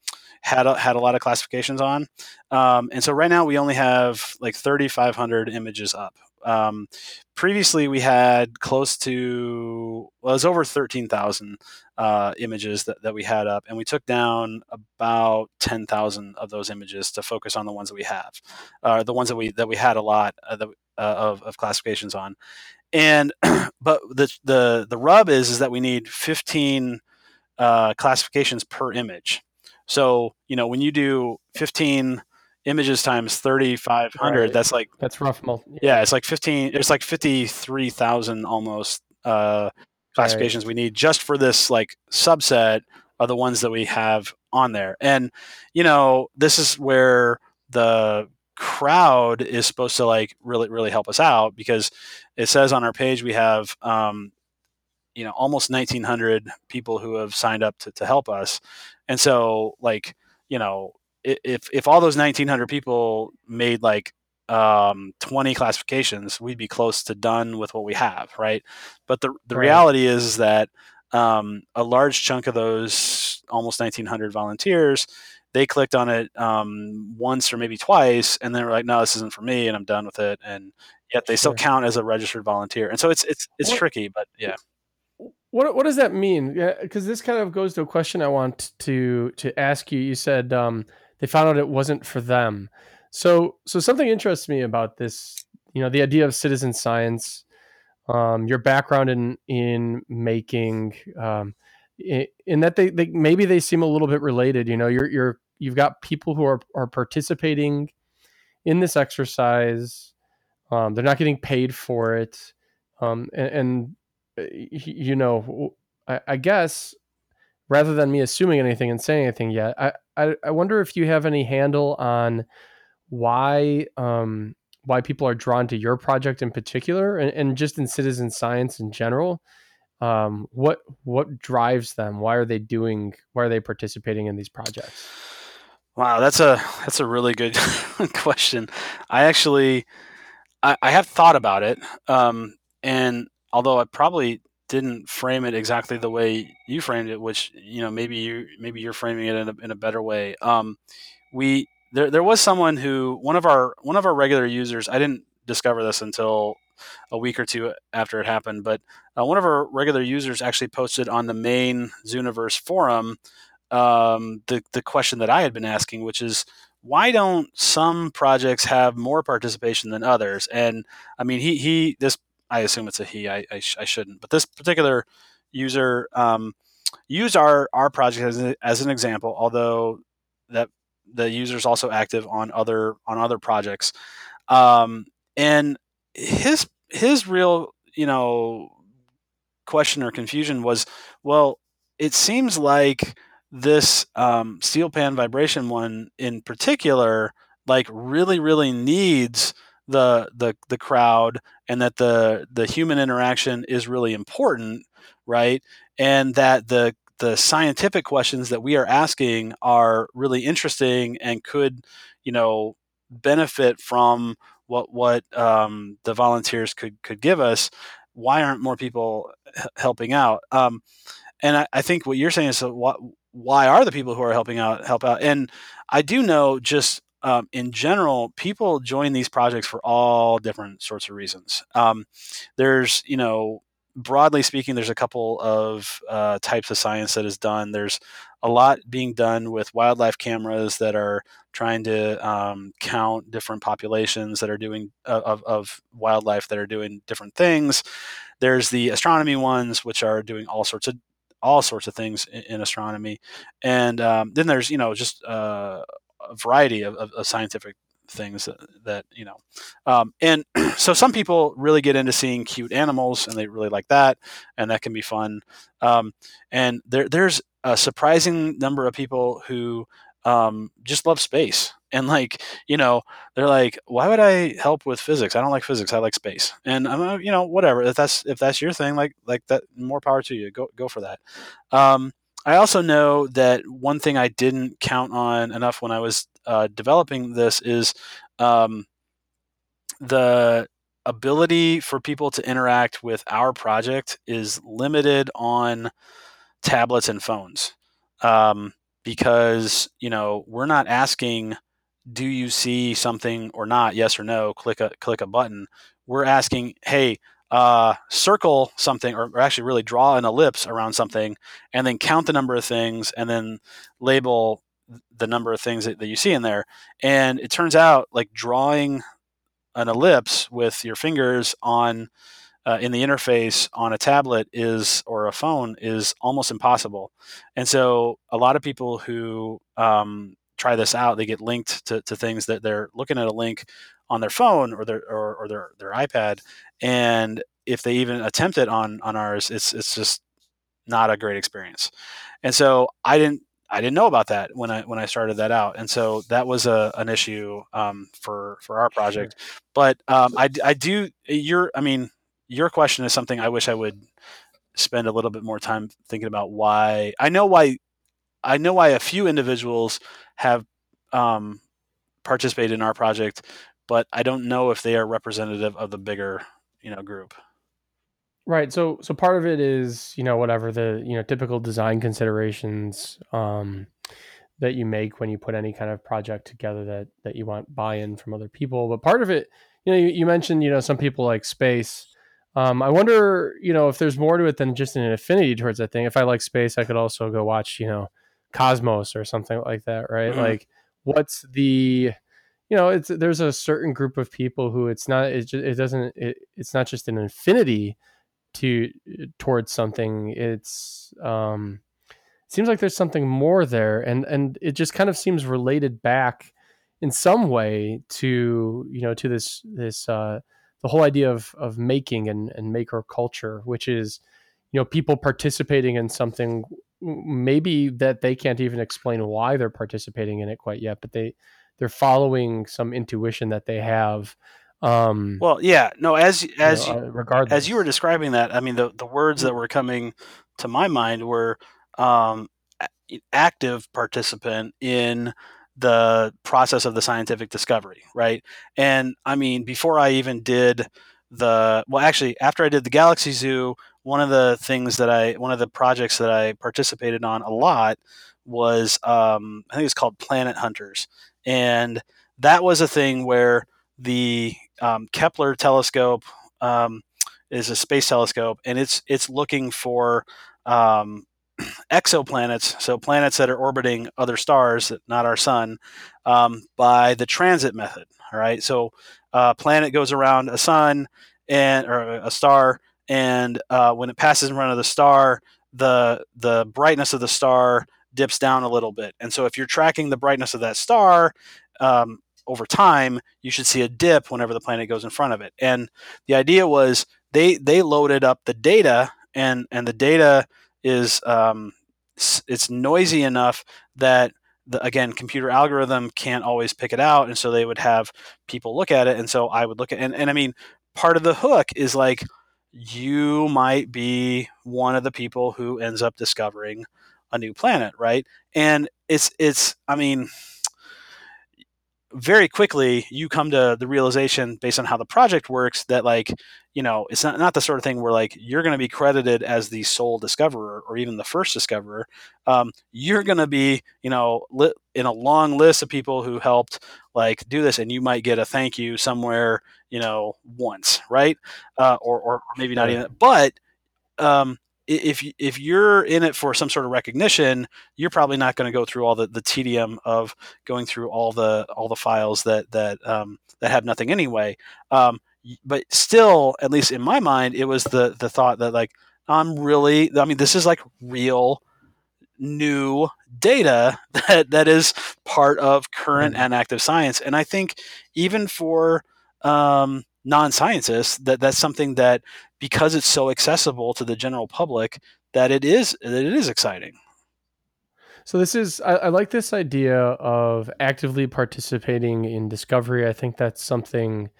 Speaker 1: had a, had a lot of classifications on. Um, and so right now we only have like 3500 images up um, previously we had close to well, it was over 13,000 uh, images that, that we had up, and we took down about 10,000 of those images to focus on the ones that we have, uh, the ones that we that we had a lot uh, uh of, of classifications on. And but the the the rub is is that we need 15 uh, classifications per image. So you know when you do 15 images times 3500 right. that's like
Speaker 3: that's rough yeah.
Speaker 1: yeah. it's like 15 it's like 53000 almost uh classifications right. we need just for this like subset of the ones that we have on there and you know this is where the crowd is supposed to like really really help us out because it says on our page we have um you know almost 1900 people who have signed up to, to help us and so like you know if if all those 1900 people made like um, 20 classifications, we'd be close to done with what we have, right? But the the right. reality is that um, a large chunk of those almost 1900 volunteers, they clicked on it um, once or maybe twice, and then were like, "No, this isn't for me," and I'm done with it. And yet they sure. still count as a registered volunteer, and so it's it's it's what, tricky, but yeah.
Speaker 3: What what does that mean? Because this kind of goes to a question I want to to ask you. You said um, they found out it wasn't for them. So, so something interests me about this, you know, the idea of citizen science, um, your background in in making, um, in, in that they, they maybe they seem a little bit related. You know, you're you're you've got people who are are participating in this exercise. Um, they're not getting paid for it, um, and, and uh, you know, I, I guess rather than me assuming anything and saying anything yet, I, I, I wonder if you have any handle on why um, why people are drawn to your project in particular, and, and just in citizen science in general. Um, what what drives them? Why are they doing? Why are they participating in these projects?
Speaker 1: Wow, that's a that's a really good question. I actually I, I, have thought about it, um, and although I probably didn't frame it exactly the way you framed it, which you know maybe you maybe you're framing it in a, in a better way. Um, we there there was someone who one of our one of our regular users. I didn't discover this until a week or two after it happened, but uh, one of our regular users actually posted on the main Zooniverse forum um, the the question that I had been asking, which is why don't some projects have more participation than others? And I mean, he he this I assume it's a he. I I, sh- I shouldn't, but this particular user um, used our our project as, a, as an example, although that the user is also active on other on other projects, um, and his his real you know question or confusion was, well, it seems like this um, steel pan vibration one in particular, like really really needs the the the crowd and that the the human interaction is really important, right? And that the the scientific questions that we are asking are really interesting and could, you know, benefit from what what um, the volunteers could could give us. Why aren't more people helping out? Um, and I, I, think what you're saying is so what, why are the people who are helping out help out? And I do know just um, in general, people join these projects for all different sorts of reasons. Um, there's, you know, broadly speaking, there's a couple of uh, types of science that is done. There's a lot being done with wildlife cameras that are trying to um, count different populations that are doing uh, of, of wildlife that are doing different things. There's the astronomy ones, which are doing all sorts of all sorts of things in, in astronomy, and um, then there's you know just uh, a variety of, of, of scientific things that, that you know um, and so some people really get into seeing cute animals and they really like that and that can be fun um, and there, there's a surprising number of people who um, just love space and like you know they're like why would i help with physics? I don't like physics i like space and i'm uh, you know whatever if that's if that's your thing like like that more power to you go go for that um, I also know that one thing I didn't count on enough when I was uh, developing this is um, the ability for people to interact with our project is limited on tablets and phones. Um, because you know we're not asking do you see something or not? Yes or no? Click a click a button. We're asking hey uh, circle something or, or, actually really draw an ellipse around something and then count the number of things and then label the number of things that, that you see in there. And it turns out like drawing an ellipse with your fingers on uh, in the interface on a tablet is or a phone is almost impossible. And so a lot of people who um, try this out they get linked to, to things that they're looking at a link on their phone or their or, or their their iPad, and if they even attempt it on on ours, it's it's just not a great experience. And so I didn't I didn't know about that when I when I started that out, and so that was a an issue um, for for our project. Sure. But um, I I do your I mean your question is something I wish I would spend a little bit more time thinking about why I know why I know why a few individuals have um, participated in our project but I don't know if they are representative of the bigger, you know, group.
Speaker 3: Right. So so part of it is, you know, whatever the, you know, typical design considerations um that you make when you put any kind of project together that that you want buy-in from other people. But part of it, you know, you, you mentioned, you know, some people like space. Um, I wonder, you know, if there's more to it than just an affinity towards that thing. If I like space, I could also go watch, you know, Cosmos or something like that, right? Mm-hmm. Like, what's the you know it's there's a certain group of people who it's not it, just, it doesn't it, it's not just an infinity to towards something it's um it seems like there's something more there and and it just kind of seems related back in some way to you know to this this uh the whole idea of of making and and maker culture which is you know people participating in something maybe that they can't even explain why they're participating in it quite yet but they they're following some intuition that they have um
Speaker 1: Well, yeah, no, as as
Speaker 3: you know, uh, regardless
Speaker 1: as you were describing that, I mean, the the words that were coming to my mind were um, active participant in the process of the scientific discovery, right? And I mean, before I even did the well, actually, after I did the Galaxy Zoo, one of the things that I one of the projects that I participated on a lot was um, I think it's called Planet Hunters, and that was a thing where the um, Kepler telescope um, is a space telescope, and it's it's looking for um, exoplanets, so planets that are orbiting other stars, not our sun, um, by the transit method. All right, so a planet goes around a sun and or a star, and uh, when it passes in front of the star, the the brightness of the star dips down a little bit, and so if you're tracking the brightness of that star. Um, over time, you should see a dip whenever the planet goes in front of it. And the idea was they they loaded up the data, and and the data is um, it's noisy enough that the, again computer algorithm can't always pick it out and so they would have people look at it and so i would look at and, and i mean part of the hook is like you might be one of the people who ends up discovering a new planet right? And it's it's i mean very quickly you come to the realization based on how the project works that like you know it's not, not the sort of thing where like you're going to be credited as the sole discoverer or even the first discoverer. Um, you're going to be you know in a long list of people who helped like do this and you might get a thank you somewhere you know once right uh, or, or maybe not even but um, if if you're in it for some sort of recognition, you're probably not going to go through all the, the tedium of going through all the all the files that that um, that have nothing anyway. Um, but still, at least in my mind, it was the the thought that like I'm really, I mean, this is like real new data that that is part of current mm-hmm. and active science, and I think even for um, non-scientists that that's something that because it's so accessible to the general public that it is that it is exciting.
Speaker 3: So this is I, I, like this idea of actively participating in discovery. I think that's something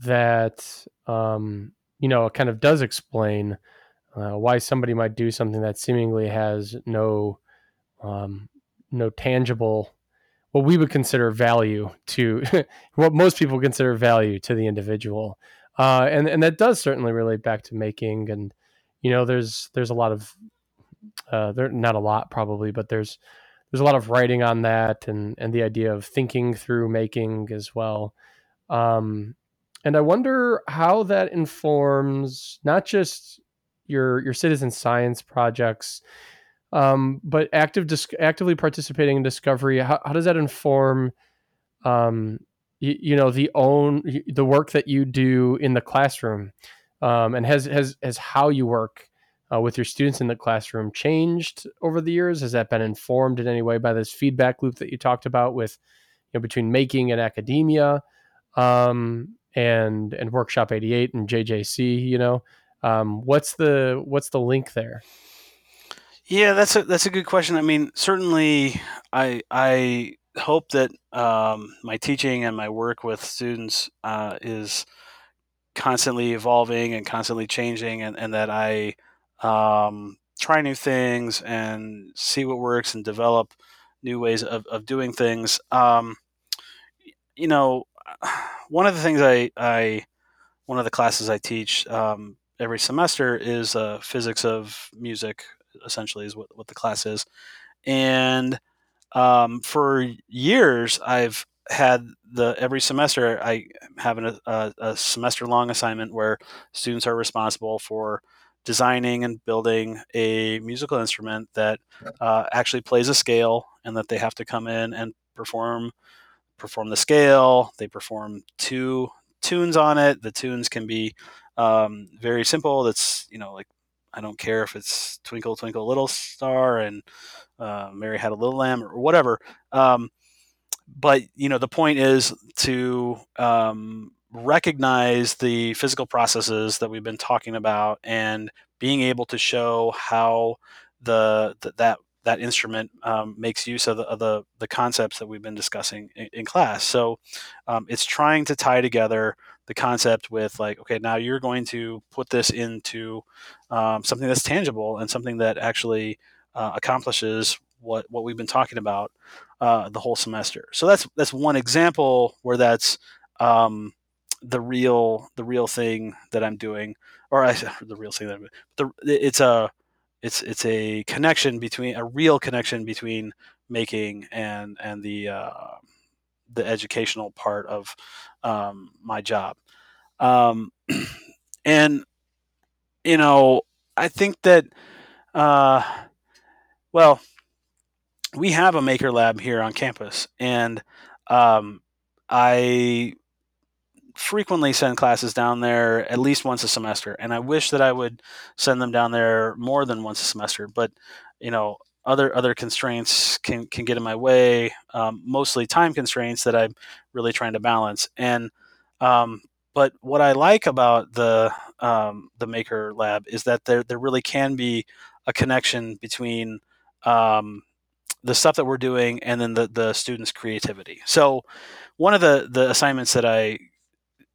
Speaker 3: that um, you know kind of does explain uh, why somebody might do something that seemingly has no um, no tangible what we would consider value to what most people consider value to the individual. Uh, and and that does certainly relate back to making and you know there's there's a lot of uh, there not a lot probably but there's there's a lot of writing on that and and the idea of thinking through making as well. Um, and I wonder how that informs not just your your citizen science projects. Um, but active dis- actively participating in discovery how, how does that inform um, you, you, know the own the work that you do in the classroom? Um, and has has has how you work uh, with your students in the classroom changed over the years? Has that been informed in any way by this feedback loop that you talked about with you know between making and academia um, and and workshop 88 and jjc you know um, what's the what's the link there
Speaker 1: yeah, that's a that's a good question. I mean, certainly, I I hope that um, my teaching and my work with students uh, is constantly evolving and constantly changing, and, and that I um, try new things and see what works and develop new ways of, of doing things. Um, you know, one of the things I, I one of the classes I teach um, every semester is uh, physics of music essentially is what, what the class is. And um, for years, I've had the every semester I have an, a, a semester long assignment where students are responsible for designing and building a musical instrument that uh, actually plays a scale and that they have to come in and perform perform the scale. They perform two tunes on it. The tunes can be um, very simple. That's you know like I don't care if it's Twinkle Twinkle Little Star and uh, Mary Had a Little Lamb or whatever. Um, but you know the point is to um, recognize the physical processes that we've been talking about and being able to show how the, the that that instrument um, makes use of the, of the, the concepts that we've been discussing in, in class. So um, it's trying to tie together the concept with like, okay, now you're going to put this into um, something that's tangible and something that actually uh, accomplishes what what we've been talking about uh, the whole semester. So that's that's one example where that's um, the real the real thing that I'm doing, or I, the real thing that I'm the it's a it's it's a connection between a real connection between making and and the uh, the educational part of um, my job, um, and you know I think that uh, well we have a maker lab here on campus, and um, I frequently send classes down there at least once a semester, and I wish that I would send them down there more than once a semester. But you know, other other constraints can can get in my way. Um, mostly time constraints that I'm really trying to balance. And um, but what I like about the um, the Maker Lab is that there there really can be a connection between um, the stuff that we're doing and then the the students' creativity. So one of the the assignments that I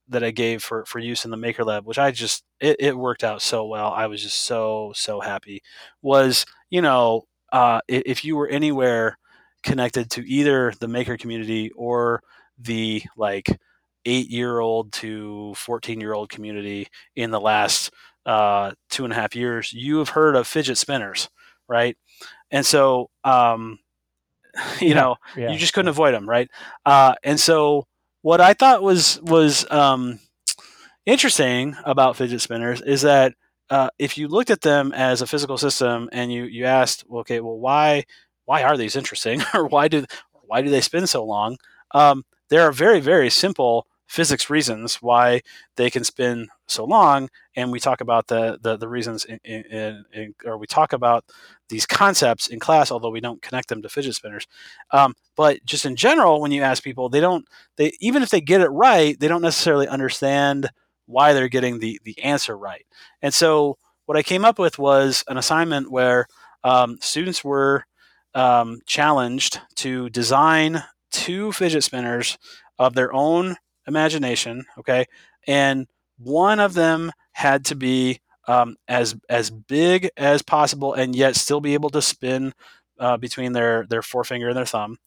Speaker 1: that I gave for for use in the Maker Lab, which I just it, it worked out so well. I was just so so happy. Was you know uh, if you were anywhere connected to either the maker community or the like eight year old to 14 year old community in the last uh, two and a half years, you have heard of fidget spinners, right? And so, um, you yeah, know, yeah, you just couldn't yeah. avoid them, right? Uh, and so, what I thought was was um, interesting about fidget spinners is that uh, if you looked at them as a physical system and you you asked, well, okay, well, why why are these interesting, or why do why do they spin so long? Um, there are very very simple physics reasons why they can spin so long, and we talk about the the, the reasons in, in, in, or we talk about these concepts in class, although we don't connect them to fidget spinners. Um, but just in general, when you ask people, they don't they even if they get it right, they don't necessarily understand why they're getting the the answer right. And so what I came up with was an assignment where um, students were um, challenged to design two fidget spinners of their own imagination. Okay, and one of them had to be um, as as big as possible and yet still be able to spin uh, between their their forefinger and their thumb,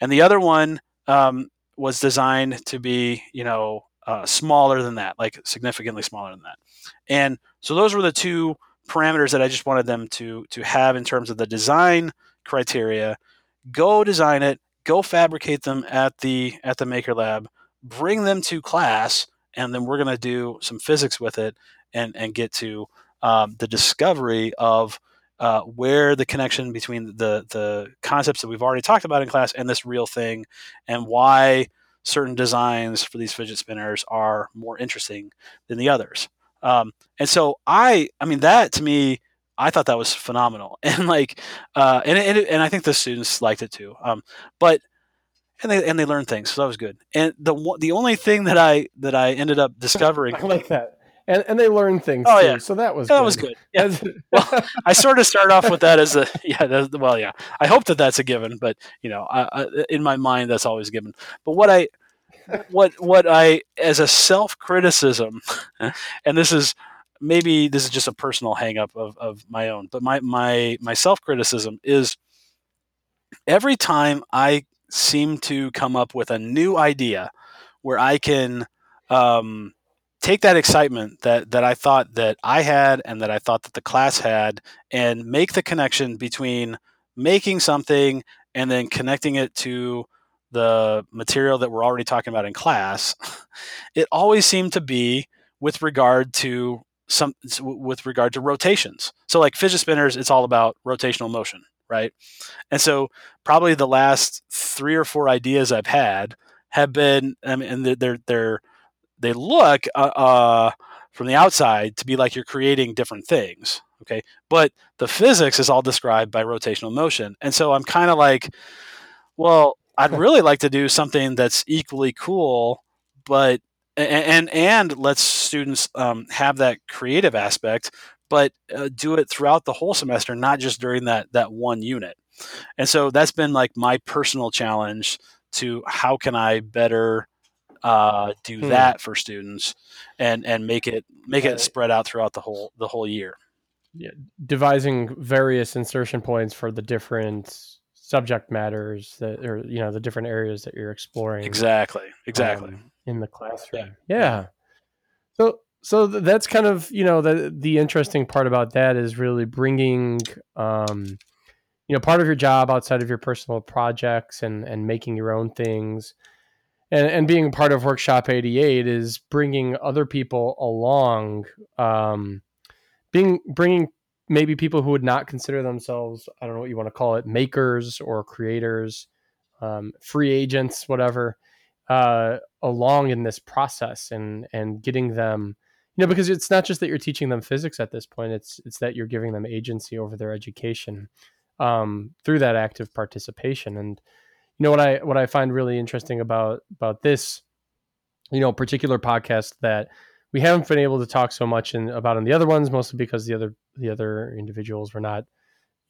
Speaker 1: and the other one um, was designed to be you know uh, smaller than that, like significantly smaller than that. And so those were the two parameters that I just wanted them to to have in terms of the design criteria. Go design it, go fabricate them at the at the Maker Lab, bring them to class, and then we're going to do some physics with it and and get to um, the discovery of uh, where the connection between the the concepts that we've already talked about in class and this real thing, and why certain designs for these fidget spinners are more interesting than the others. Um, and so I, I mean, that to me, I thought that was phenomenal, and like, uh, and and, and I think the students liked it too. Um, but and they and they learned things, so that was good. And the the only thing that I that I ended up discovering,
Speaker 3: I like that. And, and they learned things oh, too, yeah. so that was that
Speaker 1: good. was good. Yeah. well, I sort of start off with that as a yeah. That, well, yeah. I hope that that's a given, but you know, I, I, in my mind, that's always given. But what I what what I as a self criticism, and this is maybe this is just a personal hangup of, of my own, but my my my self criticism is every time I seem to come up with a new idea where I can um, take that excitement that that I thought that I had and that I thought that the class had, and make the connection between making something and then connecting it to the material that we're already talking about in class, it always seemed to be with regard to some with regard to rotations. So like fidget spinners, it's all about rotational motion, right? And so probably the last three or four ideas I've had have been I mean and they're they're they look uh, uh, from the outside to be like you're creating different things okay but the physics is all described by rotational motion and so i'm kind of like well i'd really like to do something that's equally cool but and and, and lets students um, have that creative aspect but uh, do it throughout the whole semester not just during that that one unit and so that's been like my personal challenge to how can i better uh, do
Speaker 3: Hmm.
Speaker 1: that for students and and make it make it spread out throughout the whole the whole year.
Speaker 3: Yeah, devising various insertion points for the different subject matters that or you know the different areas that you're exploring
Speaker 1: Exactly. Exactly.
Speaker 3: um, in the classroom yeah, so so that's kind of you know the the interesting part about that is really bringing um you know part of your job outside of your personal projects and and making your own things and and being part of workshop 88 is bringing other people along um being bringing maybe people who would not consider themselves i don't know what you want to call it makers or creators um, free agents whatever uh, along in this process and and getting them you know because it's not just that you're teaching them physics at this point it's it's that you're giving them agency over their education um, through that active participation. And you know what i what i find really interesting about about this you know particular podcast that we haven't been able to talk so much in, about in the other ones mostly because the other the other individuals were not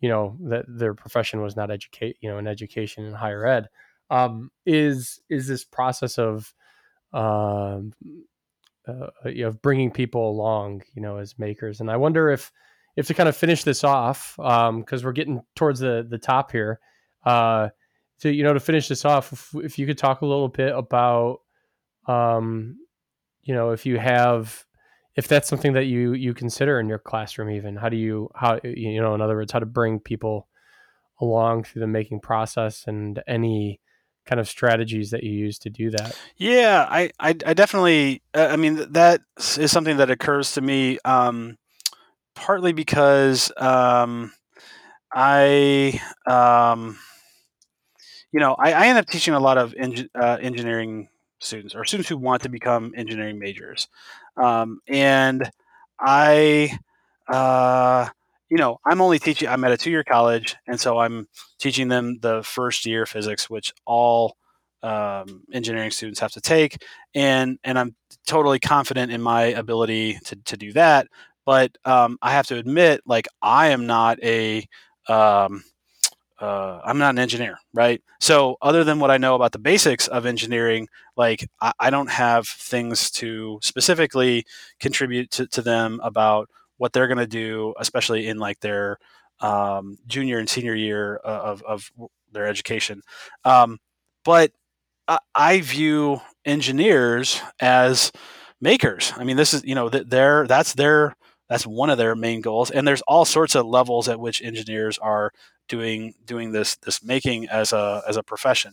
Speaker 3: you know that their profession was not educate you know in education and higher ed um, is is this process of um, uh, know, of bringing people along you know as makers. And i wonder if if to kind of finish this off because we're getting towards the the top here uh to you know to finish this off if, if you could talk a little bit about um you know if you have if that's something that you you consider in your classroom even how do you how you know in other words how to bring people along through the making process and any kind of strategies that you use to do that
Speaker 1: Yeah, I, I, I definitely. Uh, I mean, that is something that occurs to me. Um, partly because um, I, um, you know, I, I end up teaching a lot of uh, engineering students or students who want to become engineering majors, um, and I, uh, you know, I'm only teaching. I'm at a two-year college, and so I'm teaching them the first year physics, which all um, engineering students have to take, and and I'm totally confident in my ability to to do that. But um, I have to admit, like I am not a um, uh, I'm not an engineer, right? So, other than what I know about the basics of engineering, like I, I don't have things to specifically contribute to, to them about what they're going to do, especially in like their um, junior and senior year uh, of, of their education. Um, but I, view engineers as makers. I mean, this is you know th- their that's their that's one of their main goals, and there's all sorts of levels at which engineers are doing doing this this making as a as a profession.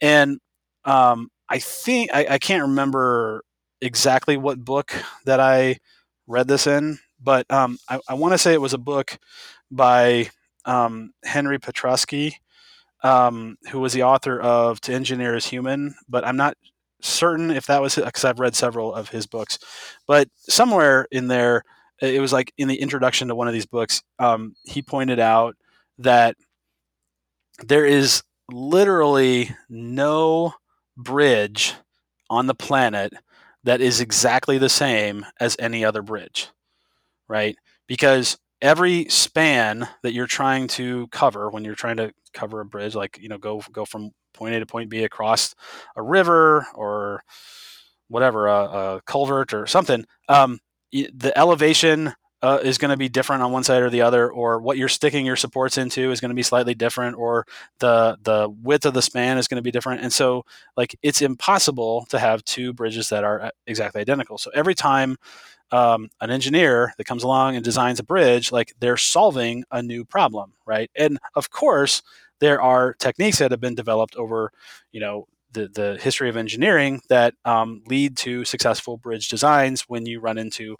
Speaker 1: And um, I think I, I can't remember exactly what book that I read this in, but um, I, I want to say it was a book by um, Henry Petroski, um, who was the author of To Engineer is Human, but I'm not certain if that was because I've read several of his books. But somewhere in there, it was like in the introduction to one of these books, um, he pointed out that there is literally no bridge on the planet that is exactly the same as any other bridge, right? Because every span that you're trying to cover when you're trying to cover a bridge, like you know, go go from point A to point B across a river or whatever, a, a culvert or something, um, the elevation uh, is going to be different on one side or the other, or what you're sticking your supports into is going to be slightly different, or the the width of the span is going to be different, and so like it's impossible to have two bridges that are uh, exactly identical. So every time um, an engineer that comes along and designs a bridge, like they're solving a new problem, right? And of course, there are techniques that have been developed over, you know, the, the history of engineering that um, lead to successful bridge designs when you run into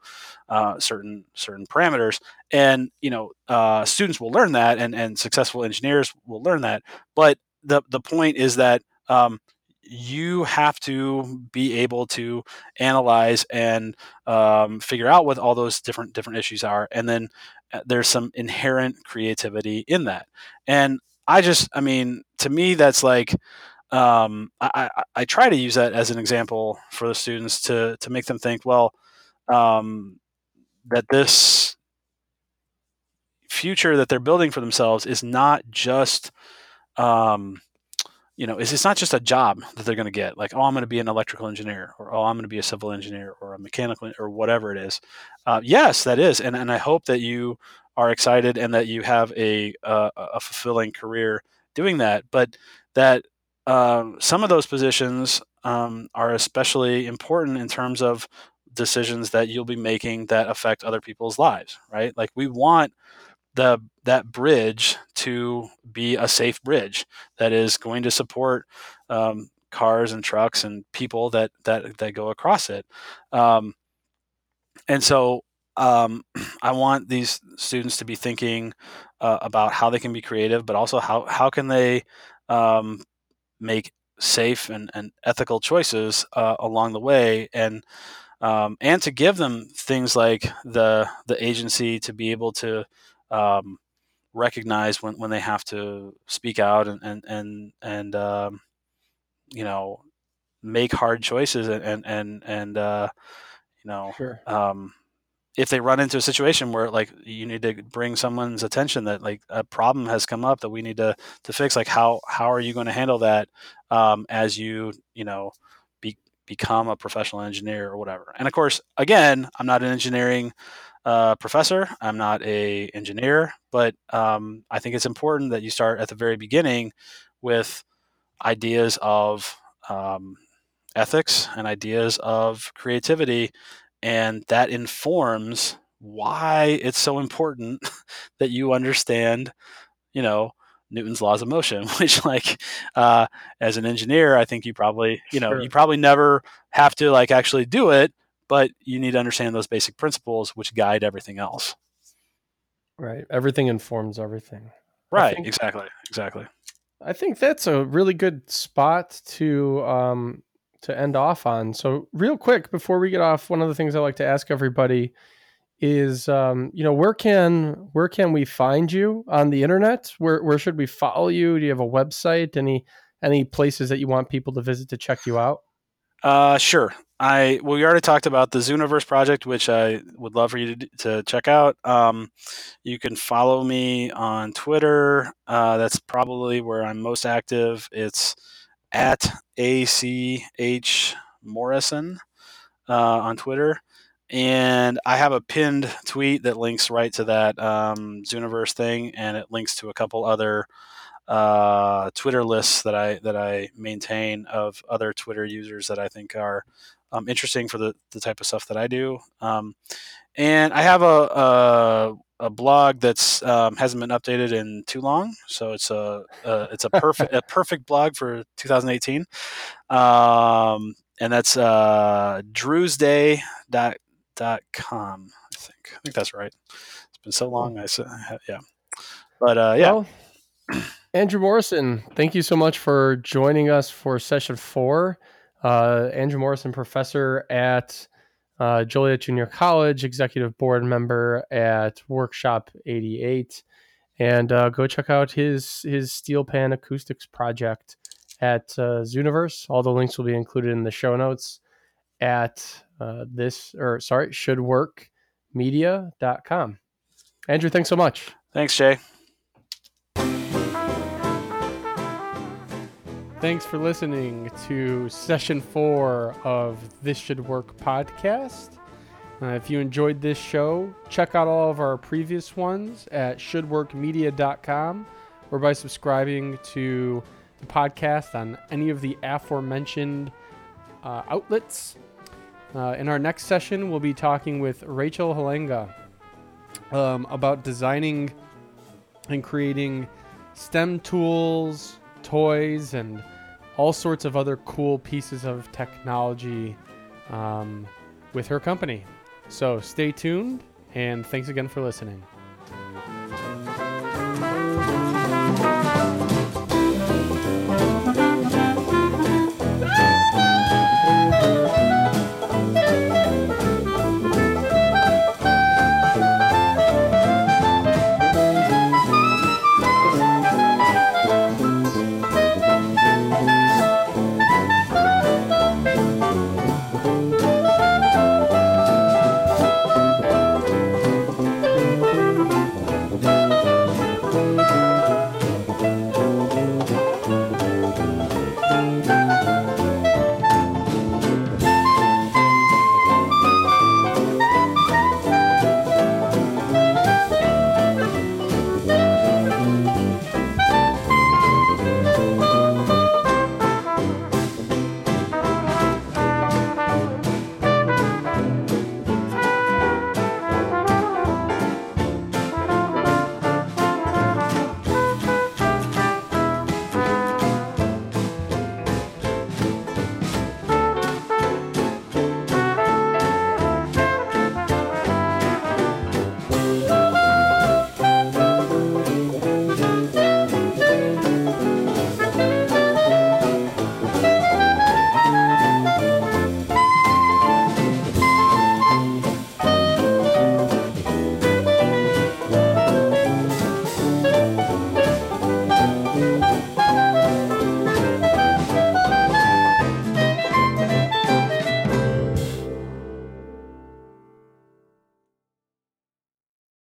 Speaker 1: uh, certain certain parameters. And you know, uh, students will learn that, and, and successful engineers will learn that. But the the point is that um, you have to be able to analyze and um, figure out what all those different different issues are, and then uh, there's some inherent creativity in that. And I just, I mean, to me, that's like um, I, I, I, try to use that as an example for the students to to make them think, well, um, that this future that they're building for themselves is not just um, you know, it's, it's not just a job that they're going to get like, oh, I'm going to be an electrical engineer or, oh, I'm going to be a civil engineer or a mechanical or whatever it is. Uh, yes, that is. And, and I hope that you are excited and that you have a, uh, a fulfilling career doing that. But that um, some of those positions um, are especially important in terms of decisions that you'll be making that affect other people's lives, right? Like we want the that bridge to be a safe bridge that is going to support um, cars and trucks and people that that that go across it. Um, and so um, I want these students to be thinking uh, about how they can be creative, but also how how can they um, make safe and, and ethical choices uh, along the way and um, and to give them things like the the agency to be able to um, recognize when, when they have to speak out and and and, and um, you know make hard choices and and and, and uh, you know
Speaker 3: sure.
Speaker 1: um, if they run into a situation where like you need to bring someone's attention that like a problem has come up that we need to to fix like how how are you going to handle that um, as you you know be, become a professional engineer or whatever and of course again i'm not an engineering uh, professor. I'm not a engineer, but um, I think it's important that you start at the very beginning with ideas of um, ethics and ideas of creativity, and that informs why it's so important that you understand, you know, Newton's laws of motion, which like uh, as an engineer, I think you probably, you know, sure. you probably never have to like actually do it, but you need to understand those basic principles which guide everything else.
Speaker 3: Right. Everything informs everything.
Speaker 1: Right. Think, exactly. Exactly.
Speaker 3: I think that's a really good spot to um, to end off on. So, real quick before we get off, one of the things I like to ask everybody is, um, you know, where can where can we find you on the internet? Where where should we follow you? Do you have a website? Any any places that you want people to visit to check you out?
Speaker 1: Uh, sure. I well, we already talked about the Zooniverse project, which I would love for you to, to check out. Um, you can follow me on Twitter. Uh, that's probably where I'm most active. It's at ACH Morrison uh, on Twitter. And I have a pinned tweet that links right to that um, Zooniverse thing, and it links to a couple other uh, Twitter lists that I that I maintain of other Twitter users that I think are um, interesting for the, the type of stuff that I do. Um, and I have a, a, a blog that's um, hasn't been updated in too long, so it's a, a it's a perfect a perfect blog for 2018. Um, and that's uh, drewsday.com. I think I think that's right. It's been so long. I said yeah, but uh, yeah. Well,
Speaker 3: Andrew Morrison, thank you so much for joining us for session four. Uh, Andrew Morrison, professor at uh, Joliet Junior College, executive board member at Workshop 88. And uh, go check out his his steel pan acoustics project at uh, Zooniverse. All the links will be included in the show notes at uh, this, or sorry, shouldworkmedia.com. Andrew, thanks so much.
Speaker 1: Thanks, Jay.
Speaker 2: Thanks for listening to session four of This Should Work podcast. Uh, if you enjoyed this show, check out all of our previous ones at shouldworkmedia.com or by subscribing to the podcast on any of the aforementioned uh, outlets. Uh, in our next session, we'll be talking with Rachel Halenga um, about designing and creating STEM tools, toys, and all sorts of other cool pieces of technology um, with her company. So stay tuned and thanks again for listening.